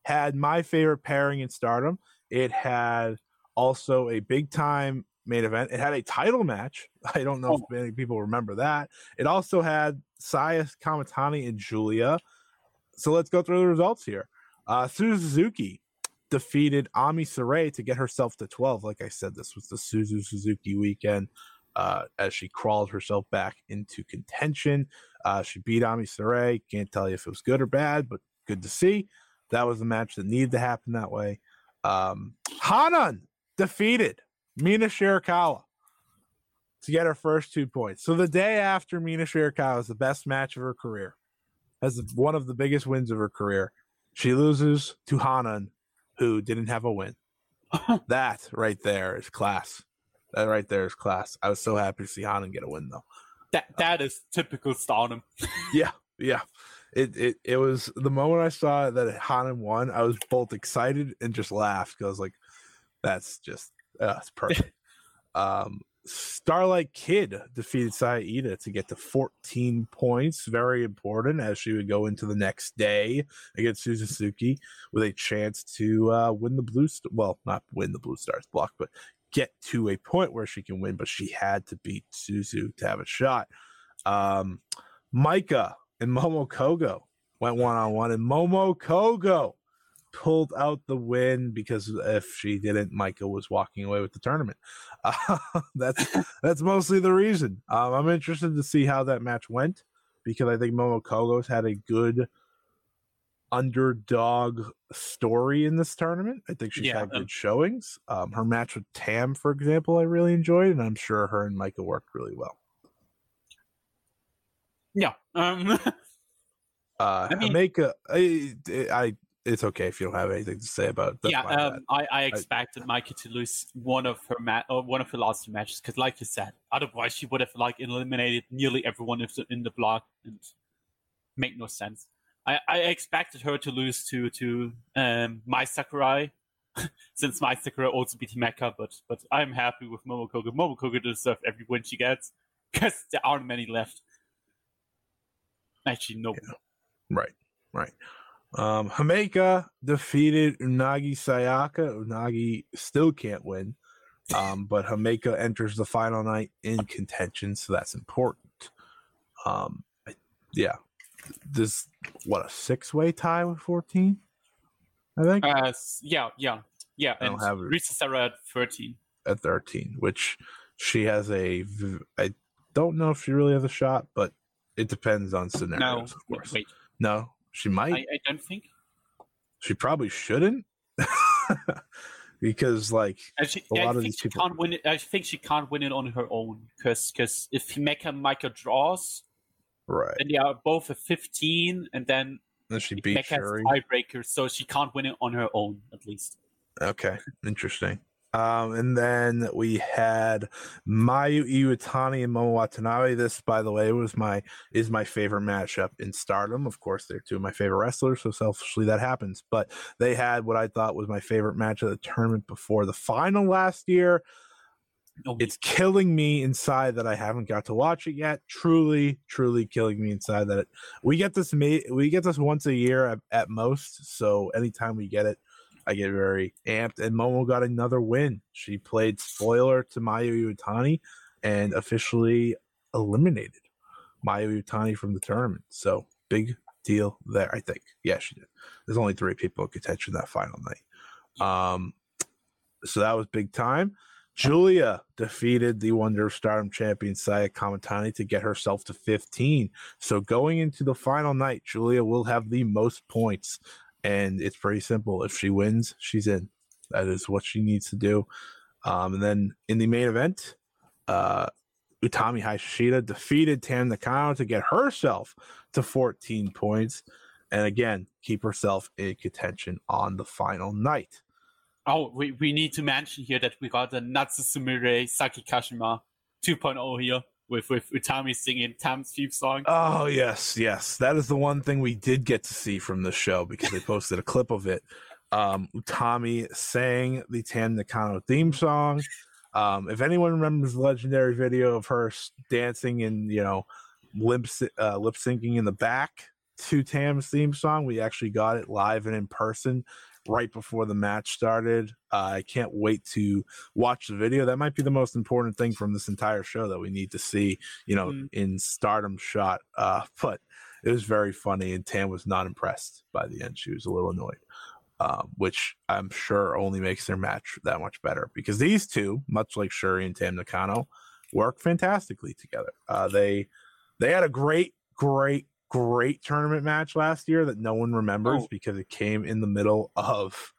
had my favorite pairing in stardom it had also a big time main event it had a title match i don't know if many people remember that it also had saya kamitani and julia so let's go through the results here uh, Suzuki defeated Ami Sourei to get herself to 12. Like I said, this was the Suzu Suzuki weekend uh, as she crawled herself back into contention. Uh, she beat Ami Sourei. Can't tell you if it was good or bad, but good to see. That was the match that needed to happen that way. Um, Hanan defeated Mina Shirakawa to get her first two points. So the day after Mina Shirakawa is the best match of her career, as one of the biggest wins of her career, she loses to Hanan, who didn't have a win. that right there is class. That right there is class. I was so happy to see Hanan get a win though. That that is typical Stardom. Yeah, yeah. It it it was the moment I saw that Hanan won, I was both excited and just laughed because I was like, that's just uh, that's perfect. um Starlight Kid defeated Saida to get to 14 points. Very important as she would go into the next day against Suzuki with a chance to uh, win the blue. Well, not win the blue stars block, but get to a point where she can win. But she had to beat Suzu to have a shot. Um, Maika and Momo Kohgo went one on one, and Momo Kohgo pulled out the win because if she didn't, Maika was walking away with the tournament. Uh, that's that's mostly the reason. Um, I'm interested to see how that match went because I think Momo Kohgo's had a good underdog story in this tournament. I think she's Yeah, had um, good showings. Um, her match with Tam, for example, I really enjoyed, and I'm sure her and Maika worked really well. Yeah. Um. Uh, I mean- Himeka, I, I it's okay if you don't have anything to say about it. Yeah, um, I, I expected Maika to lose one of her ma- or one of her last two matches because, like you said, otherwise she would have like eliminated nearly everyone in the- in the block and make no sense. I, I expected her to lose to to um, Mai Sakurai since Mai Sakurai also beat Mecca, but but I'm happy with Momo Kohgo. Momokogo deserves every win she gets because there aren't many left. Actually, no. Right, right. Um, Himeka defeated Unagi Sayaka. Unagi still can't win, um, but Himeka enters the final night in contention, so that's important. Um, yeah, this what a six way tie with fourteen. I think Uh, yeah, yeah, yeah. I don't And have it. Risa Sera at 13. at thirteen, which she has a. I don't know if she really has a shot, but it depends on No, scenarios, of course. wait, No, she might. I, I don't think. she probably shouldn't because like she, a I lot of these people can't win it. I think she can't win it on her own because because if Himeka Maika draws, right and they are both a 15, and then then she beat Himeka has tiebreaker, so she can't win it on her own at least. Okay, interesting. Um, and then we had Mayu Iwatani and Momo Watanabe. This, by the way, was my is my favorite matchup in Stardom. Of course, they're two of my favorite wrestlers, so selfishly that happens. But they had what I thought was my favorite match of the tournament before the final last year. It's killing me inside that I haven't got to watch it yet. Truly, truly killing me inside that it, we get this we get this once a year at, at most. So anytime we get it, I get very amped. And Momo got another win. She played spoiler to Mayu Iwatani and officially eliminated Mayu Iwatani from the tournament. So big deal there, I think. Yeah, she did. There's only three people in contention that final night. Um, so that was big time. Julia defeated the Wonder of Stardom champion Saya Kamitani to get herself to 15. So going into the final night, Julia will have the most points. And it's pretty simple. If she wins, she's in. That is what she needs to do. Um, and then in the main event, uh, Utami Hayashishita defeated Tam Nakano to get herself to 14 points. And again, keep herself in contention on the final night. Oh, we, we need to mention here that we got the Natsu Natsusumire Saki Kashima 2.0 here with, with Utami singing Tam's theme song. Oh yes, yes. That is the one thing we did get to see from the show because they posted a clip of it. Um, Utami sang the Tam Nakano theme song. Um, if anyone remembers the legendary video of her dancing and you know lip uh, lip syncing in the back to Tam's theme song, we actually got it live and in person right before the match started. Uh, I can't wait to watch the video. That might be the most important thing from this entire show that we need to see, you know, Mm. in stardom shot. Uh, but it was very funny, and Tam was not impressed by the end. She was a little annoyed, um, which I'm sure only makes their match that much better because these two, much like Shuri and Tam Nakano, work fantastically together. Uh, they they had a great, great, great tournament match last year that no one remembers Oh. because it came in the middle of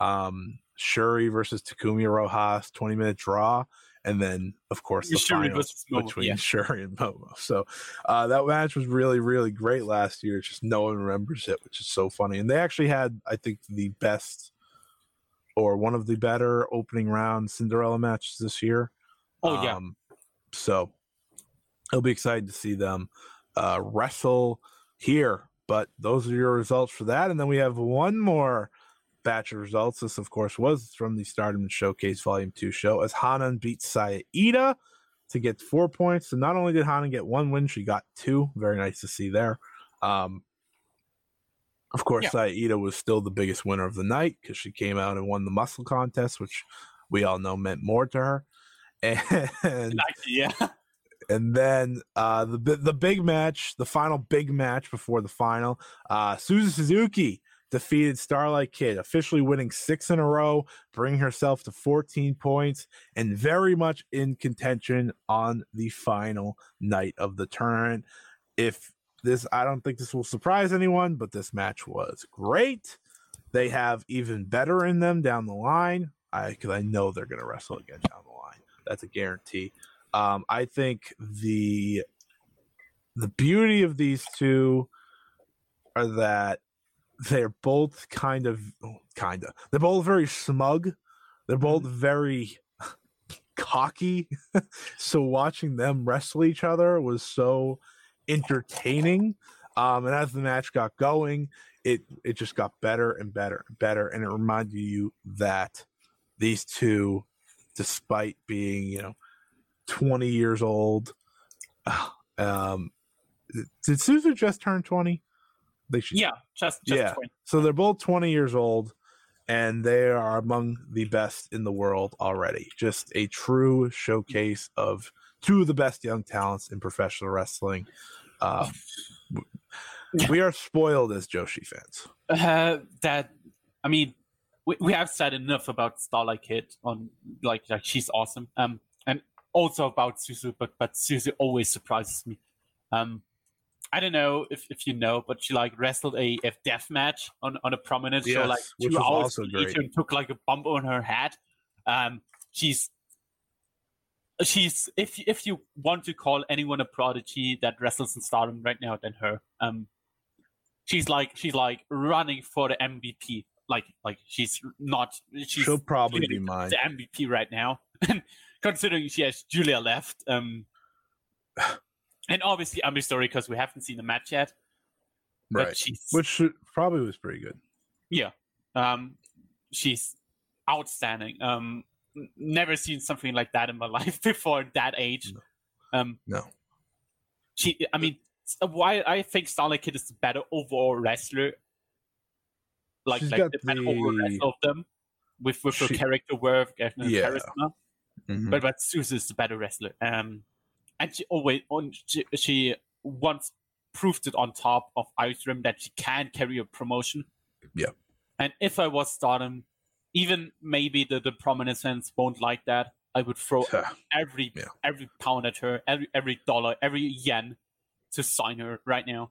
um, Shuri versus Takumi Rojas, 20 minute draw. And then, of course, the Shuri finals between yeah. Shuri and Momo. So uh, that match was really, really great last year. It's just no one remembers it, which is so funny. And they actually had, I think, the best or one of the better opening round Cinderella matches this year. Oh, yeah. Um, so it'll be exciting to see them uh, wrestle here. But those are your results for that. And then we have one more batch of results. This, of course, was from the Stardom Showcase Volume 2 show as Hanan beat Saida to get four points. So not only did Hanan get one win, she got two. Very nice to see there. Um, of course, Yeah. Saida was still the biggest winner of the night because she came out and won the muscle contest, which we all know meant more to her. And yeah. And then uh, the the big match, the final big match before the final, uh, Suzu Suzuki defeated Starlight Kid, officially winning six in a row, bringing herself to 14 points, and very much in contention on the final night of the tournament. If this, I don't think this will surprise anyone, but this match was great. They have even better in them down the line. I because I know they're going to wrestle again down the line. That's a guarantee. Um, I think the the beauty of these two are that they're both kind of kind of they're both very smug. They're both very cocky. So watching them wrestle each other was so entertaining. Um and as the match got going it it just got better and better and better. And it reminded you that these two despite being you know 20 years old um did Suzu just turn 20 they should Yeah, just, just yeah. 20. So they're both 20 years old and they are among the best in the world already. Just a true showcase of two of the best young talents in professional wrestling. Um, we are spoiled as Joshi fans. Uh, that I mean, we, we have said enough about Starlight Kid on like like she's awesome. Um, also about Suzu, but but Suzu always surprises me. Um, I don't know if, if you know, but she like wrestled a, a death match on, on a prominent show like two hours also later great. and took like a bump on her head. Um, she's she's if if you want to call anyone a prodigy that wrestles in Stardom right now, then her. Um, she's like she's like running for the MVP. Like like she's not. She's She'll probably be mine. the MVP right now. And considering she has Julia left, um, and obviously I'm sorry because we haven't seen the match yet. But Right. she's Which probably was pretty good. yeah, um, she's outstanding. Um, never seen something like that in my life before at that age. Um, No. she, I mean, why I think Starlight Kid is the better overall wrestler. Like, She's like got the better overall wrestler of them, with with her character work and her Yeah. charisma. Mhm. But but Suzu is the better wrestler. Um, and she always on she, she once proved it on top of Ice Ribbon that she can carry a promotion. Yeah. And if I was Stardom, even maybe the, the prominent fans won't like that. I would throw every Yeah. every pound at her, every every dollar, every yen to sign her right now.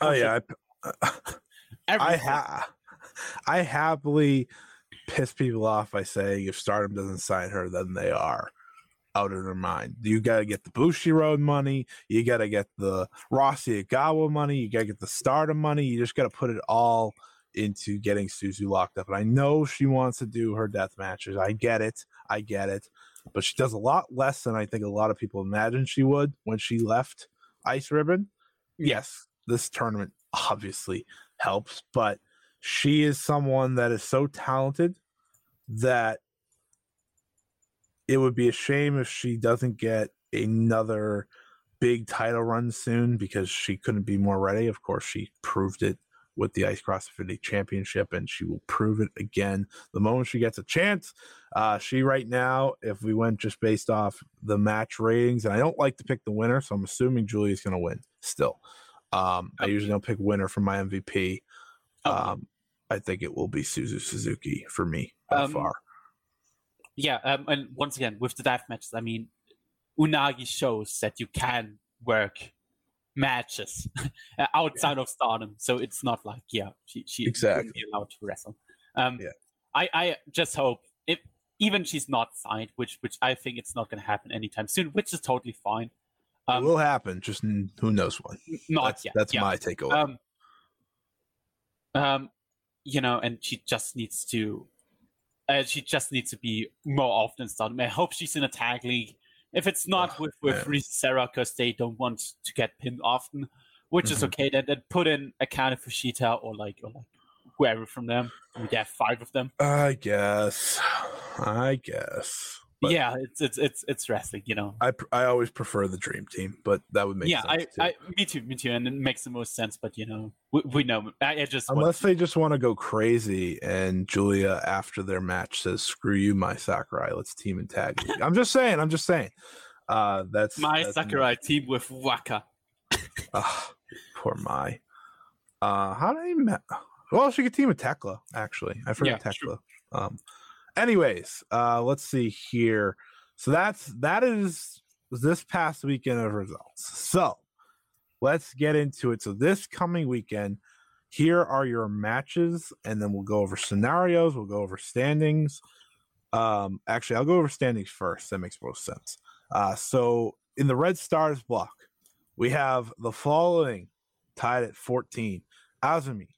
Oh yeah, it. I, I Everything. ha- I happily piss people off by saying if Stardom doesn't sign her, then they are out of their mind. You got to get the Bushiroad money. You got to get the Rossy Ogawa money. You got to get the Stardom money. You just got to put it all into getting Suzu locked up. And I know she wants to do her death matches. I get it. I get it. But she does a lot less than I think a lot of people imagined she would when she left Ice Ribbon. Yes, this tournament obviously helps, but she is someone that is so talented that it would be a shame if she doesn't get another big title run soon because she couldn't be more ready. Of course, she proved it with the Ice Cross Infinity Championship, and she will prove it again the moment she gets a chance. Uh, she right now, if we went just based off the match ratings, and I don't like to pick the winner, so I'm assuming Julia's going to win still. Um, I usually don't pick winner for my MVP. Um, I think it will be Suzu Suzuki for me by Um, far. Yeah, um, and once again with the death matches, I mean, Unagi shows that you can work matches outside of Stardom, so it's not like yeah, she she Exactly. be allowed to wrestle. Um, Yeah. I I just hope if even she's not signed, which which I think it's not going to happen anytime soon, which is totally fine. it will happen, just who knows when. Not that's, yet. That's yeah. my takeaway. Um, um, you know, and she just needs to, uh, she just needs to be more often starting. I hope she's in a tag league. If it's not with with man. Risa Sera because they don't want to get pinned often, which is Mhm. okay. Then then put in a Akane Fujita or like or like whoever from them. We have five of them. I guess. I guess. But yeah, it's it's it's it's wrestling, you know. I I always prefer the Dream Team, but that would make yeah, sense. I, too. I, me too, me too, and it makes the most sense. But you know, we, we know. I, I just Unless they just want to go crazy and Julia after their match says, "Screw you, my Sakurai, let's team and tag." league." I'm just saying. I'm just saying. Uh, that's my that's Sakurai team with Waka. Ah, poor Mai. Uh, how did he? Ma- well, she could team with Tekla. Actually, I forgot Yeah, Tekla. Um, anyways, uh, let's see here. So that's that is this past weekend of results. So let's get into it. So this coming weekend, here are your matches, and then we'll go over scenarios. We'll go over standings. Um, actually, I'll go over standings first. That makes most sense. Uh, so in the Red Stars block, we have the following tied at 14 Azumi,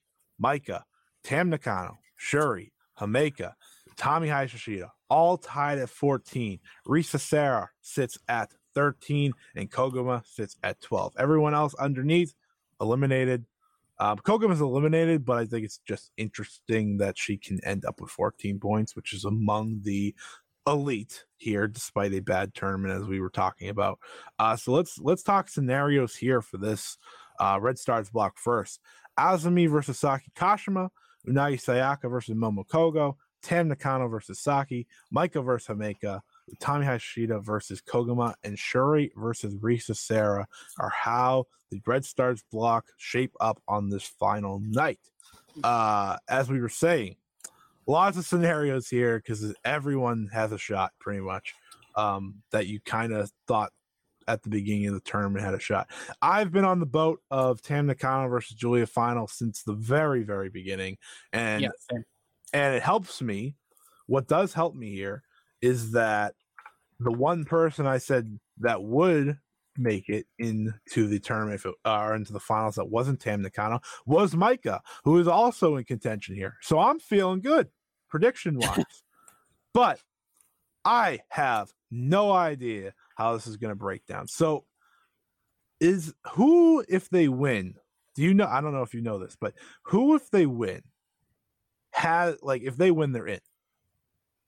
Maika, Tam Nakano, Shuri, Himeka, Utami Hayashishita, all tied at 14. Risa Sera sits at 13, and Koguma sits at 12. Everyone else underneath eliminated. Um, Koguma's eliminated, but I think it's just interesting that she can end up with 14 points, which is among the elite here, despite a bad tournament as we were talking about. Uh, so let's let's talk scenarios here for this uh, Red Stars block first. Azumi versus Saki Kashima, Unagi Sayaka versus Momo Kohgo, Tam Nakano versus Saki, Maika versus Himeka, Utami Hayashishita versus Koguma, and Shuri versus Risa Sera are how the Red Stars block shape up on this final night. Uh, as we were saying, lots of scenarios here because everyone has a shot pretty much um, that you kind of thought at the beginning of the tournament had a shot. I've been on the boat of Tam Nakano versus Julia final since the very, very beginning. And Yeah. And it helps me. What does help me here is that the one person I said that would make it into the tournament it, or into the finals that wasn't Tam Nakano was Maika, who is also in contention here. So I'm feeling good prediction wise. but I have no idea how this is going to break down. So is who if they win? Do you know? I don't know if you know this, but who if they win has like if they win they're in.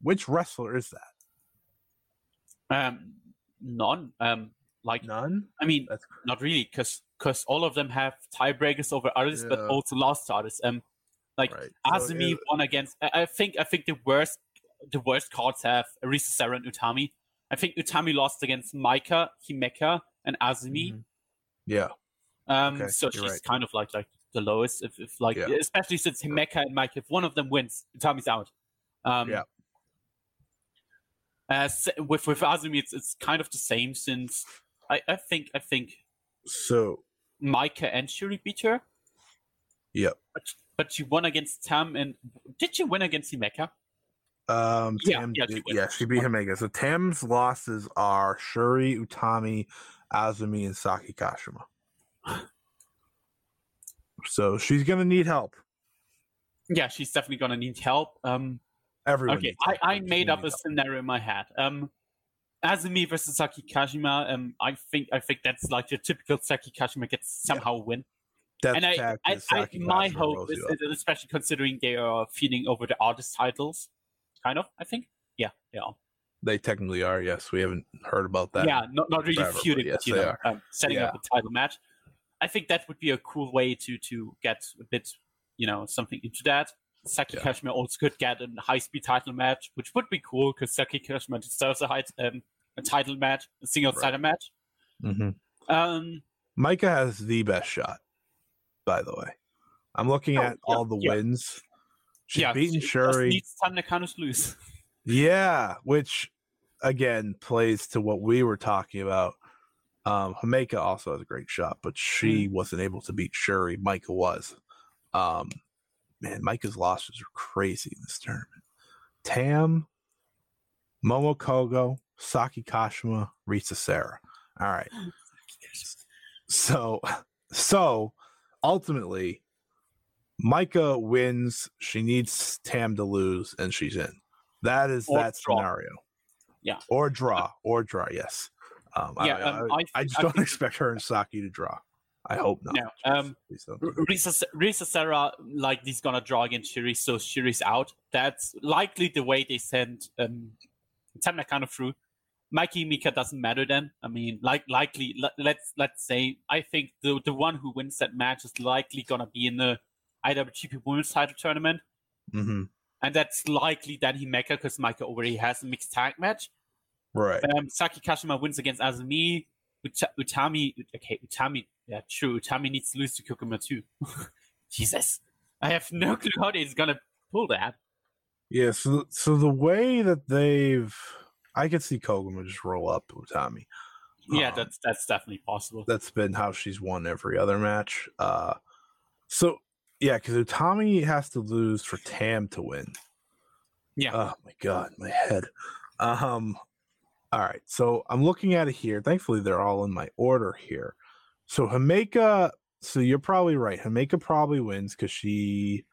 Which wrestler is that? Um, none. Um, like none. I mean, That's not really, because because all of them have tiebreakers over others, but also lost to others. Um, like Right. So Azumi it- won against. I, I think I think the worst the worst cards have Arisa Sera and Utami. I think Utami lost against Maika, Himeka, and Azumi. Mhm. Yeah. Um, Okay, so you're she's right. kind of like like the lowest. If, if like Yeah. especially since Himeka and Maika, if one of them wins, Utami's out. Um, Yeah. As with with Azumi, it's it's kind of the same since I, I think I think So Maika and Shuri beat her, yep. but but she won against Tam and did she win against Himeka? Um, Yeah, Tam yeah, did- she wins. yeah, she beat Himeka. So Tam's losses are Shuri, Utami, Azumi, and Saki Kashima. So she's gonna need help. Yeah, she's definitely gonna need help. Um, Everyone. okay, I. I made up a help. scenario in my head. Um, Azumi versus Saki Kashima. Um, I think I think that's like the typical Saki Kashima gets somehow win. Death and I, I, I my Kashima hope is, is- especially considering they are feeding over the artist titles, kind of. I think. Yeah, yeah, They technically are. Yes, we haven't heard about that. yeah. Not not really forever, but feuding, yes, but you they know, are. um, setting up a title match. I think that would be a cool way to to get a bit, you know, something into that. Saki Yeah. Kashima also could get a high speed title match, which would be cool because Saki Kashima deserves a high um, a title match, a single Right. title match. Mhm. Um, Maika has the best shot. By the way, I'm looking Oh, at yeah, all the yeah. wins. She's yeah, beaten she Shuri. needs Tam Nakano's lose. Yeah, which again plays to what we were talking about. Um, Himeka also has a great shot, but she Mm. wasn't able to beat Shuri. Maika was. Um, man, Maika's losses are crazy in this tournament. Tam, Momo Kohgo, Saki Kashima, Risa Sera. All right. So, so ultimately, Maika wins. She needs Tam to lose, and she's in. That is Or that draw. scenario. Yeah. Or draw. Or draw. Yes. Um, I- Yeah, I, um, I, I I just don't think- expect her and Saki to draw. I hope not. No, um, please don't. R- Risa, Risa Sera, like, he's gonna draw against Shuri, so Shuri's out. That's likely the way they send um, Tam of through. Mikey Mika doesn't matter then. I mean, like, likely, let, let's let's say, I think the the one who wins that match is likely gonna be in the IWGP Women's Title Tournament, hmm and that's likely then Himeka because Maika already has a mixed tag match. Right. Um, Saki Kashima wins against Azumi. Uta- Utami, okay, Utami, yeah, true. Utami needs to lose to Koguma too. Jesus, I have no clue how he's gonna pull that. Yeah. So, so the way that they've, I could see Koguma just roll up Utami. Yeah, Um, that's that's definitely possible. that's been how she's won every other match. Uh, so yeah, because Utami has to lose for Tam to win. Yeah. Oh my god, my head. Um. All right, so I'm looking at it here. Thankfully, they're all in my order here. So Himeka so you're probably right. Himeka probably wins because she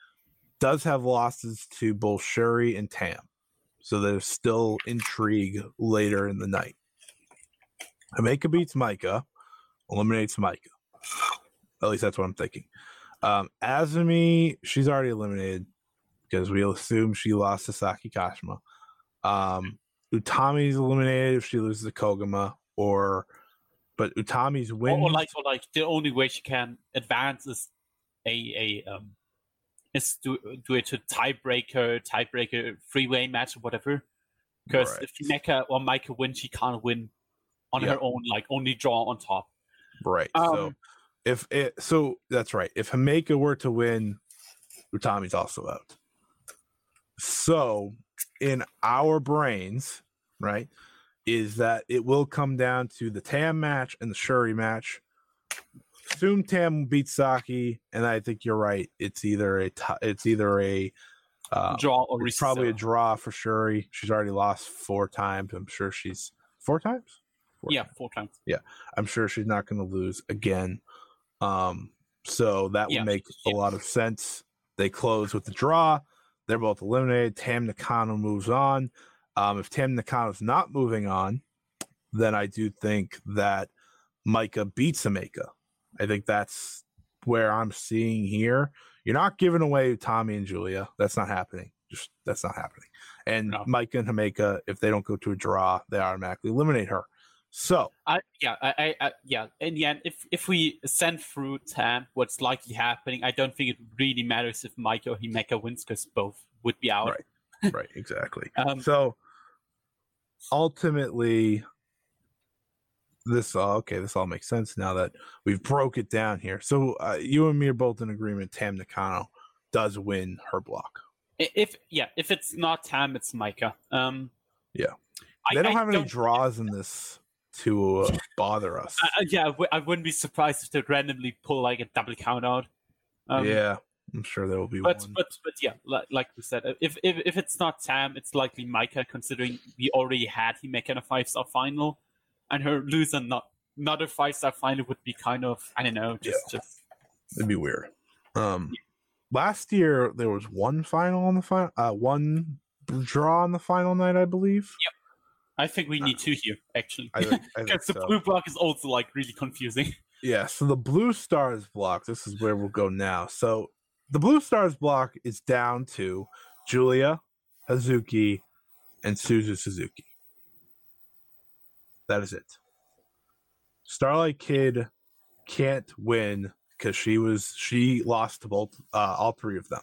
does have losses to both Shuri and Tam. So there's still intrigue later in the night. Himeka beats Maika, eliminates Maika. At least that's what I'm thinking. Um, Azumi, she's already eliminated because we assume she lost to Saki Kashima. Um, Utami's eliminated if she loses to Koguma, or but Utami's win. or like, or like the only way she can advance is a a um is do do it to tiebreaker, tiebreaker, three way match or whatever. Because Right. if Himeka or Maika win, she can't win on Yeah. her own. Like only draw on top. Right. so Um, if it so that's right. If Himeka were to win, Utami's also out. So in our brains, right, is that it will come down to the Tam match and the Shuri match. Assume Tam beats Saki, and I think you're right. It's either a it's either a uh, Draw or it's probably a draw for Shuri. She's already lost four times. I'm sure she's four times. Four Yeah, four times. Yeah, I'm sure she's not going to lose again. Um, so that would Yeah, make a lot of sense. They close with the draw. They're both eliminated. Tam Nakano moves on. Um, if Tam Nakano's not moving on, then I do think that Maika beats Himeka. I think that's where I'm seeing here. You're not giving away Tommy and Julia. That's not happening. Just that's not happening. And No. Maika and Himeka, if they don't go to a draw, they automatically eliminate her. So I yeah, I, I, I yeah. In the end, if if we send through Tam, what's likely happening, I don't think it really matters if Maika or Himeka wins because both would be out. Right. right, exactly. Um, so ultimately this all okay this all makes sense now that we've broke it down here so uh, you and me are both in agreement tam nakano does win her block If yeah, if it's not Tam, it's Maika. Um, Yeah. I, they don't I have any draws in this to uh, bother us I- I- yeah, I w- I wouldn't be surprised if they randomly pull like a double count out. Um, yeah i'm sure there will be but one but but yeah, like, like we said, if, if if it's not Tam, it's likely Maika, considering we already had Himeka in a five star final, and her loser not not a five star final would be kind of I don't know, just just it'd be weird um last year there was one final on the final uh one draw on the final night i believe Yep. I think we need two here actually, because the so. blue block is also like really confusing. Yeah, so the Blue Stars block, this is where we'll go now. So the Blue Stars block is down to Julia, Hazuki, and Suzu Suzuki. That is it. Starlight Kid can't win because she was she lost to both uh, all three of them.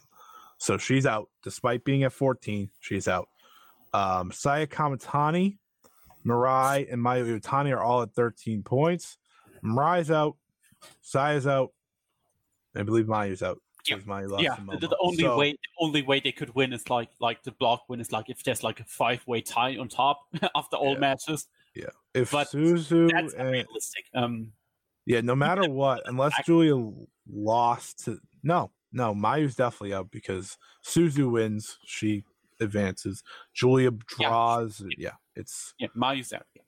So she's out despite being at 14, she's out. Um Saya Kamitani, Mirai, and Mayu Iwatani are all at 13 points. Mirai's out, Saya's out, I believe Mayu's out. Yeah. Mayu lost yeah, to the, the only So- way the only way they could win is like like the block win is like if there's like a five way tie on top after all Yeah. matches. Yeah, if But Suzu That's and unrealistic. Um, yeah, no matter what, unless Ac- Julia lost to no, no, Mayu's definitely out because Suzu wins, she advances. Julia Yeah. draws. Yeah, it's yeah, Mayu's out. Yeah.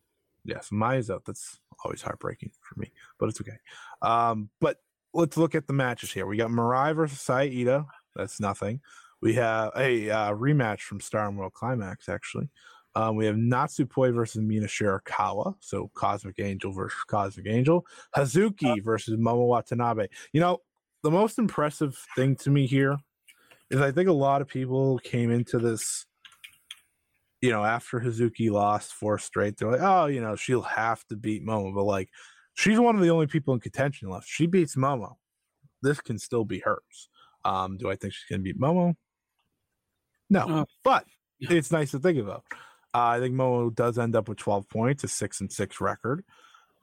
yes, Maya's out. That's always heartbreaking for me, but it's okay. Um, but let's look at the matches here. We got Mirai versus Saida. That's nothing. We have a uh, rematch from Stardom World Climax, actually. Um, we have Natsupoi versus Mina Shirakawa. So Cosmic Angel versus Cosmic Angel. Hazuki versus Momo Watanabe. You know, the most impressive thing to me here is I think a lot of people came into this, you know, after Hazuki lost four straight. They're like, oh, you know, she'll have to beat Momo. But like, she's one of the only people in contention left. She beats Momo. This can still be hers. Um, do I think she's going to beat Momo? No, Uh, but it's nice to think about. Uh, I think Momo does end up with 12 points, a six and six record.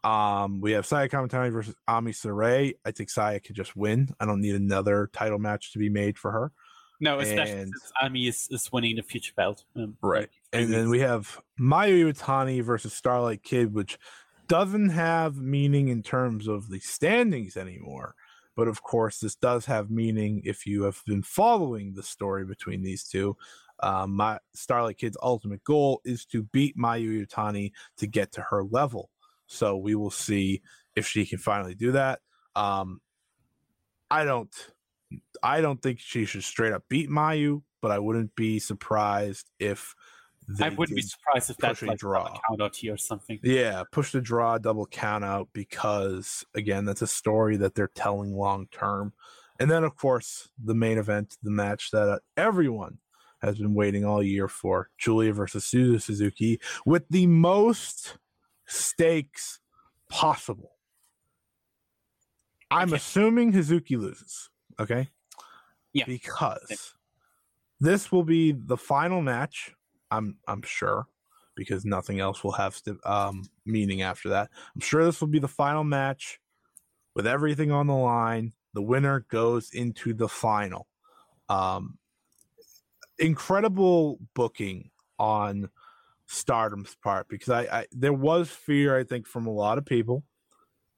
Um, we have Saya Kamitani versus Ami Sourei. I think Saya could just win. I don't need another title match to be made for her. No, especially And- since Ami is, is winning the future belt. Um, Right. like, And then we have Mayu Iwatani versus Starlight Kid, which doesn't have meaning in terms of the standings anymore. But of course, this does have meaning if you have been following the story between these two. Um, my Starlight Kid's ultimate goal is to beat Mayu Iwatani to get to her level. So we will see if she can finally do that. Um, I don't I don't think she should straight up beat Mayu, but I wouldn't be surprised if I wouldn't be surprised if that's like draw. a count out here or something. Yeah, push the draw, double count out because again, that's a story that they're telling long term. And then of course, the main event, the match that uh, everyone has been waiting all year for, Julia versus Suzu Suzuki with the most stakes possible. I'm assuming Hazuki loses, okay? Yeah. Because this will be the final match, I'm I'm sure because nothing else will have um, meaning after that. I'm sure this will be the final match with everything on the line. The winner goes into the final. Um, incredible booking on Stardom's part because I, I there was fear I think from a lot of people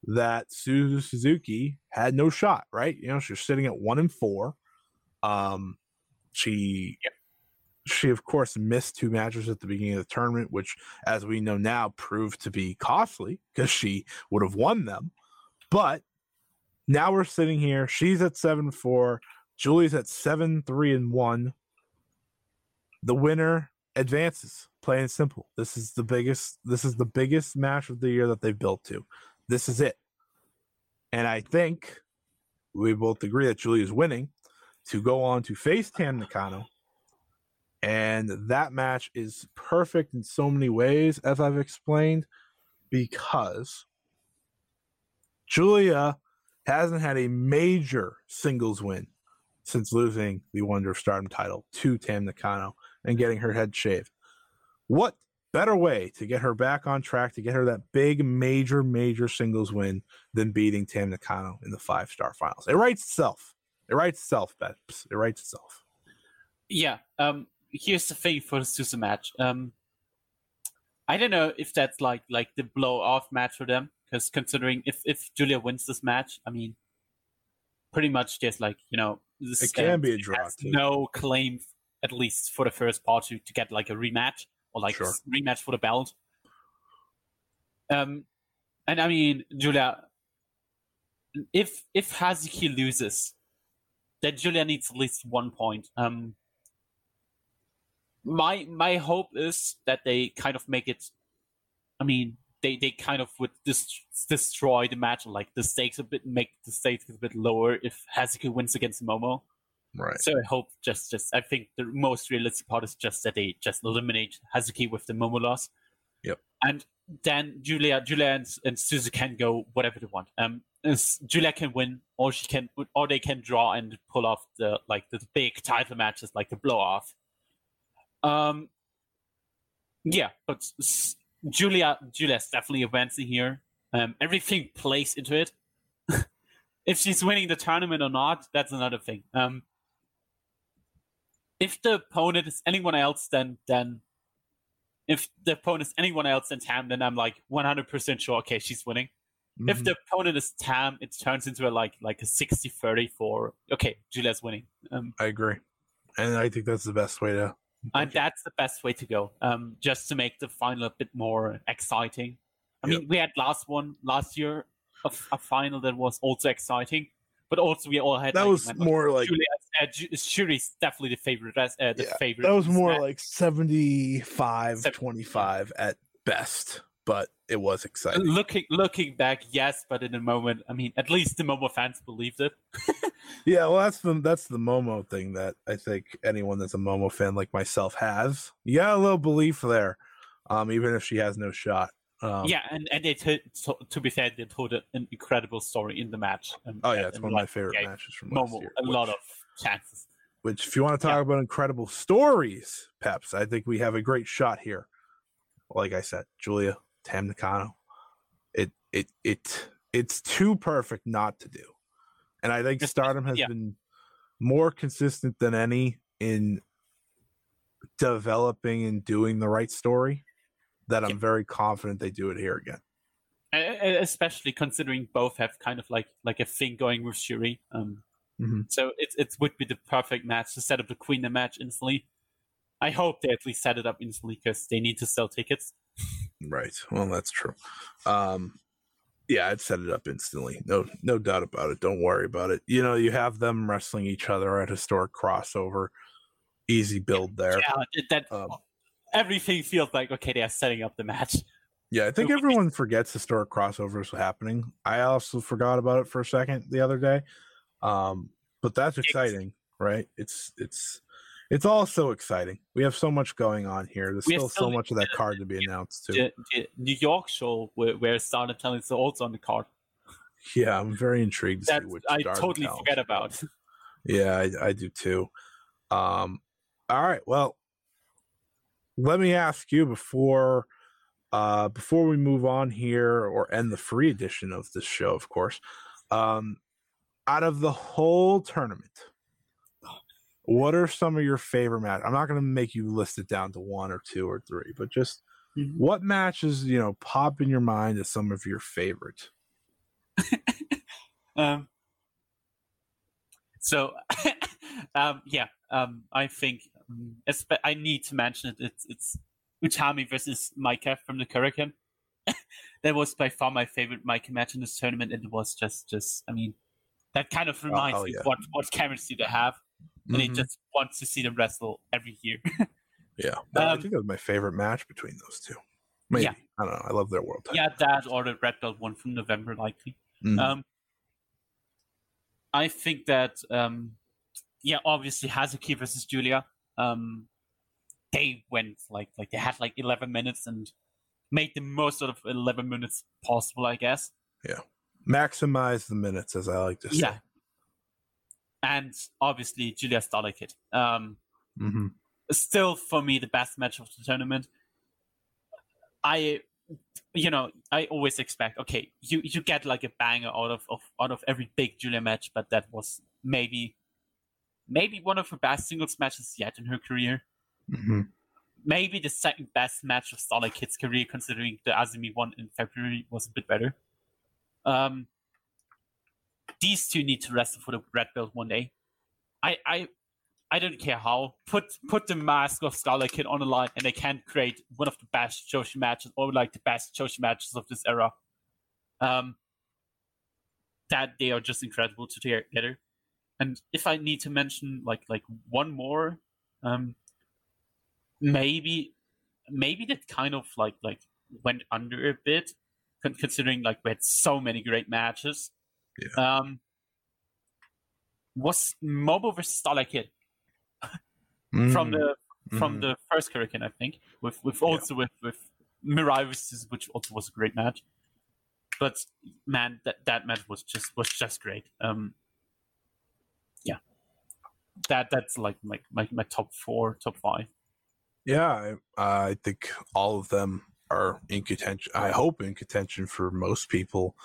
that Suzu Suzuki had no shot. Right? You know, she's sitting at one and four. Um, she she of course missed two matches at the beginning of the tournament, which, as we know now, proved to be costly because she would have won them. But now we're sitting here. She's at seven four. Julie's at seven three and one. The winner advances. Plain and simple. This is the biggest. This is the biggest match of the year that they've built to. This is it. And I think we both agree that Julie is winning to go on to face Tam Nakano and that match is perfect in so many ways, as I've explained, because Julia hasn't had a major singles win since losing the Wonder of Stardom title to Tam Nakano and getting her head shaved. What better way to get her back on track, to get her that big, major, major singles win than beating Tam Nakano in the five star finals? It writes itself. It writes itself, Peps. It writes itself. Yeah. Um. Here's the thing for the Suzu match. Um. I don't know if that's like like the blow off match for them because considering if if Julia wins this match, I mean, pretty much just like you know this It can be a draw. No claim, at least for the first part, to to get like a rematch or like Sure. rematch for the belt. Um, and I mean Julia, if if Hazuki loses, then Julia needs at least one point. Um, my my hope is that they kind of make it. I mean, they they kind of would dis- destroy the match, like the stakes a bit, make the stakes a bit lower if Hazuki wins against Momo. Right. So I hope just just I think the most realistic part is just that they just eliminate Hazuki with the Momo loss. Yep. And then Julia Julia and, and Suzu can go whatever they want. Um Julia can win or she can or they can draw and pull off the like the big title matches like the blow off. Um yeah, but s- Julia Julia's definitely advancing here. Um everything plays into it. if she's winning the tournament or not, that's another thing. Um if the opponent is anyone else, then then if the opponent is anyone else than Tam, then I'm like 100% sure. Okay, she's winning. If Mhm. the opponent is Tam, it turns into a like like a 60-30 for okay, Julia's winning. Um, I agree, and I think that's the best way to. And that's the best way to go. Um, just to make the final a bit more exciting. I mean, we had last one last year, a final that was also exciting, but also we all had That like, was more like- Julia, uh, Shuri's definitely the favorite. Uh, the Yeah, favorite. That was more like 75 25 at best, but it was exciting. looking looking back, yes, but in the moment, I mean, at least the Momo fans believed it. Yeah, well, that's the that's the Momo thing that I think anyone that's a Momo fan like myself has. Yeah, a little belief there, um, even if she has no shot. Um, yeah, and and they t- to, to be fair, they told an incredible story in the match. Um, Oh yeah, it's and, one of my favorite gave matches from last Momo year. a lot of chances. Which, if you want to talk about incredible stories, Peps, I think we have a great shot here. Like I said, Julia Tam Nakano. It it it it's too perfect not to do, and I think Stardom has yeah. been more consistent than any in developing and doing the right story. That I'm very confident they do it here again. Especially considering both have kind of like like a thing going with Shuri. Um, Mhm. so it it would be the perfect match to set up the Queen the match instantly. I hope they at least set it up instantly because they need to sell tickets. Right. Well, that's true. Um, Yeah, I'd set it up instantly. No, no doubt about it. Don't worry about it. You know, you have them wrestling each other at historic crossover. Easy build there. Yeah, that Um, everything feels like okay, they are setting up the match. Yeah, I think everyone forgets historic crossovers happening. I also forgot about it for a second the other day. Um, but that's exciting, right? It's it's it's all so exciting. We have so much going on here. There's have still so much of that card to be announced too. The, the New York show where, where Star Talent is also on the card. Yeah, I'm very intrigued to That see which I Dark totally forget about. Yeah, I, I do too. Um, all right. Well, let me ask you before uh before we move on here or end the free edition of this show, of course. Um out of the whole tournament, what are some of your favorite matches? I'm not gonna make you list it down to one or two or three, but just Mhm. what matches, you know, pop in your mind as some of your favorite? Um, so, um, yeah, um, I think um, I need to mention it. It's it's Utami versus Maika from the Hurricane. that was by far my favorite Maika match in this tournament, and it was just just I mean, that kind of reminds hell me yeah. what what chemistry they have, and I Mhm. just wants to see them wrestle every year. Yeah, I Um, think that was my favorite match between those two. Maybe Yeah. I don't know. I love their world title. yeah, that or the Red Belt one from November, likely. Mhm. Um, I think that um, yeah, obviously Hazuki versus Julia. Um, they went like like they had like eleven minutes and made the most out of eleven minutes possible, I guess. Yeah, maximize the minutes, as I like to say. Yeah. And obviously Julia Starlight Um, hmm still for me the best match of the tournament. I you know, I always expect okay, you you get like a banger out of, of out of every big Julia match, but that was maybe maybe one of her best singles matches yet in her career. hmm Maybe the second best match of Starlight Kid's career, considering the Azumi one in February was a bit better. Um, these two need to wrestle for the red belt one day. I, I, I don't care how. Put put the mask of Starlight Kid on the line, and they can create one of the best Joshi matches, or like the best Joshi matches of this era. Um, that they are just incredible together. And if I need to mention like like one more, um, maybe maybe that kind of like like went under a bit, considering like we had so many great matches. Um, was Momo versus Starlight Kid from the from Mhm. the first Hurricane, I think, with with also with with Mirai versus which also was a great match. But man, that that match was just was just great. Um, yeah, that that's like my my, my top four, top five. Yeah, I, I think all of them are in contention. I hope in contention for most people.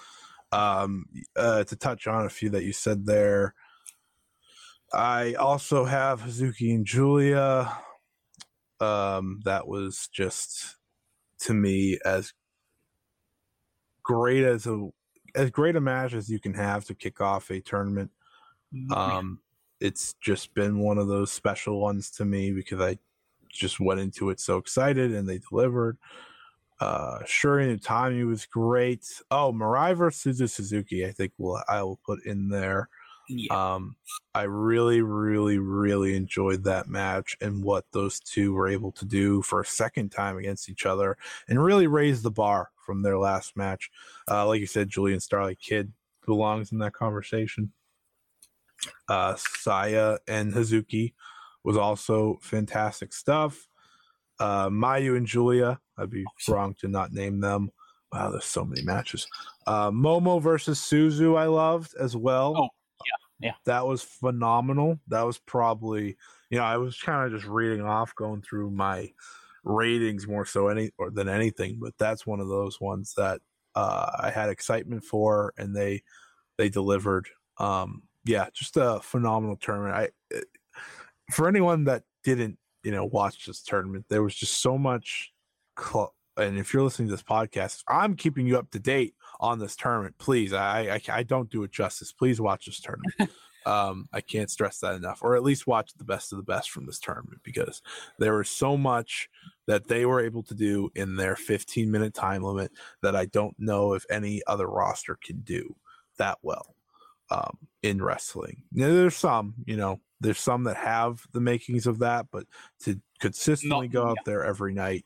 Um, uh, to touch on a few that you said there, I also have Hazuki and Julia. Um, that was just to me as great as a as great a match as you can have to kick off a tournament. Um, it's just been one of those special ones to me because I just went into it so excited and they delivered. Uh, Shuri and Utami was great. Oh, Mirai versus Suzuki, I think will I will put in there. Yeah. Um, I really, really, really enjoyed that match and what those two were able to do for a second time against each other and really raise the bar from their last match. Uh, like you said, Julian Starlight Kid belongs in that conversation. Uh, Saya and Hazuki was also fantastic stuff. Uh, Mayu and Julia, I'd be wrong to not name them. Wow, there's so many matches. Uh, Momo versus Suzu, I loved as well. Oh, yeah, yeah. That was phenomenal. That was probably, you know, I was kind of just reading off, going through my ratings more so any or than anything, but that's one of those ones that uh, I had excitement for, and they they delivered. Um, yeah, just a phenomenal tournament. I eh, for anyone that didn't, you know, watch this tournament, there was just so much. Cl- and if you're listening to this podcast, I'm keeping you up to date on this tournament. Please, I I, I don't do it justice. Please watch this tournament. um, I can't stress that enough, or at least watch the best of the best from this tournament because there was so much that they were able to do in their 15 minute time limit that I don't know if any other roster can do that well um, in wrestling. Now, there's some, you know, there's some that have the makings of that, but to consistently Not- go out yeah. there every night,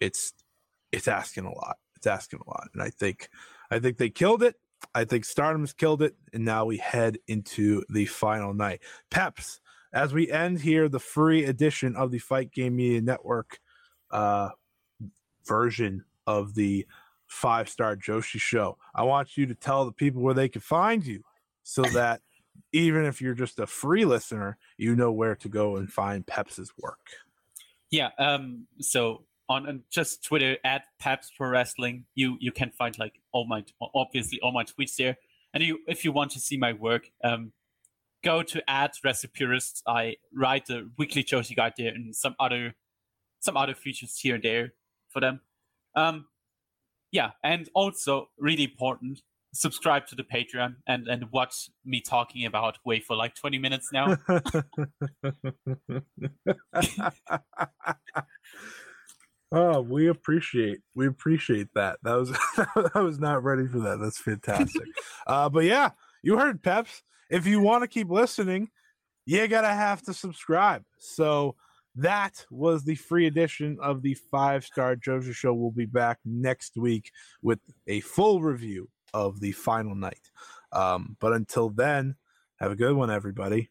it's it's asking a lot. It's asking a lot, and I think I think they killed it. I think Stardom's killed it, and now we head into the final night. Peps, as we end here, the free edition of the Fight Game Media Network uh, version of the five star Joshi show. I want you to tell the people where they can find you so that even if you're just a free listener, you know where to go and find Peps's work. Yeah. Um. So on, on just Twitter at Peps Pro Wrestling, you you can find like all my obviously all my tweets there. And you, if you want to see my work, um, go to at Recipurists. I write the weekly Joshi guide there and some other some other features here and there for them. Um, yeah, and also really important, subscribe to the Patreon and and watch me talking about Way for like twenty minutes now. oh, we appreciate we appreciate that. That was I was not ready for that. That's fantastic. uh, but yeah, you heard Peps. If you want to keep listening, you gotta have to subscribe. So that was the free edition of the five star Joshi Show. We'll be back next week with a full review of the final night. Um, but until then, have a good one, everybody.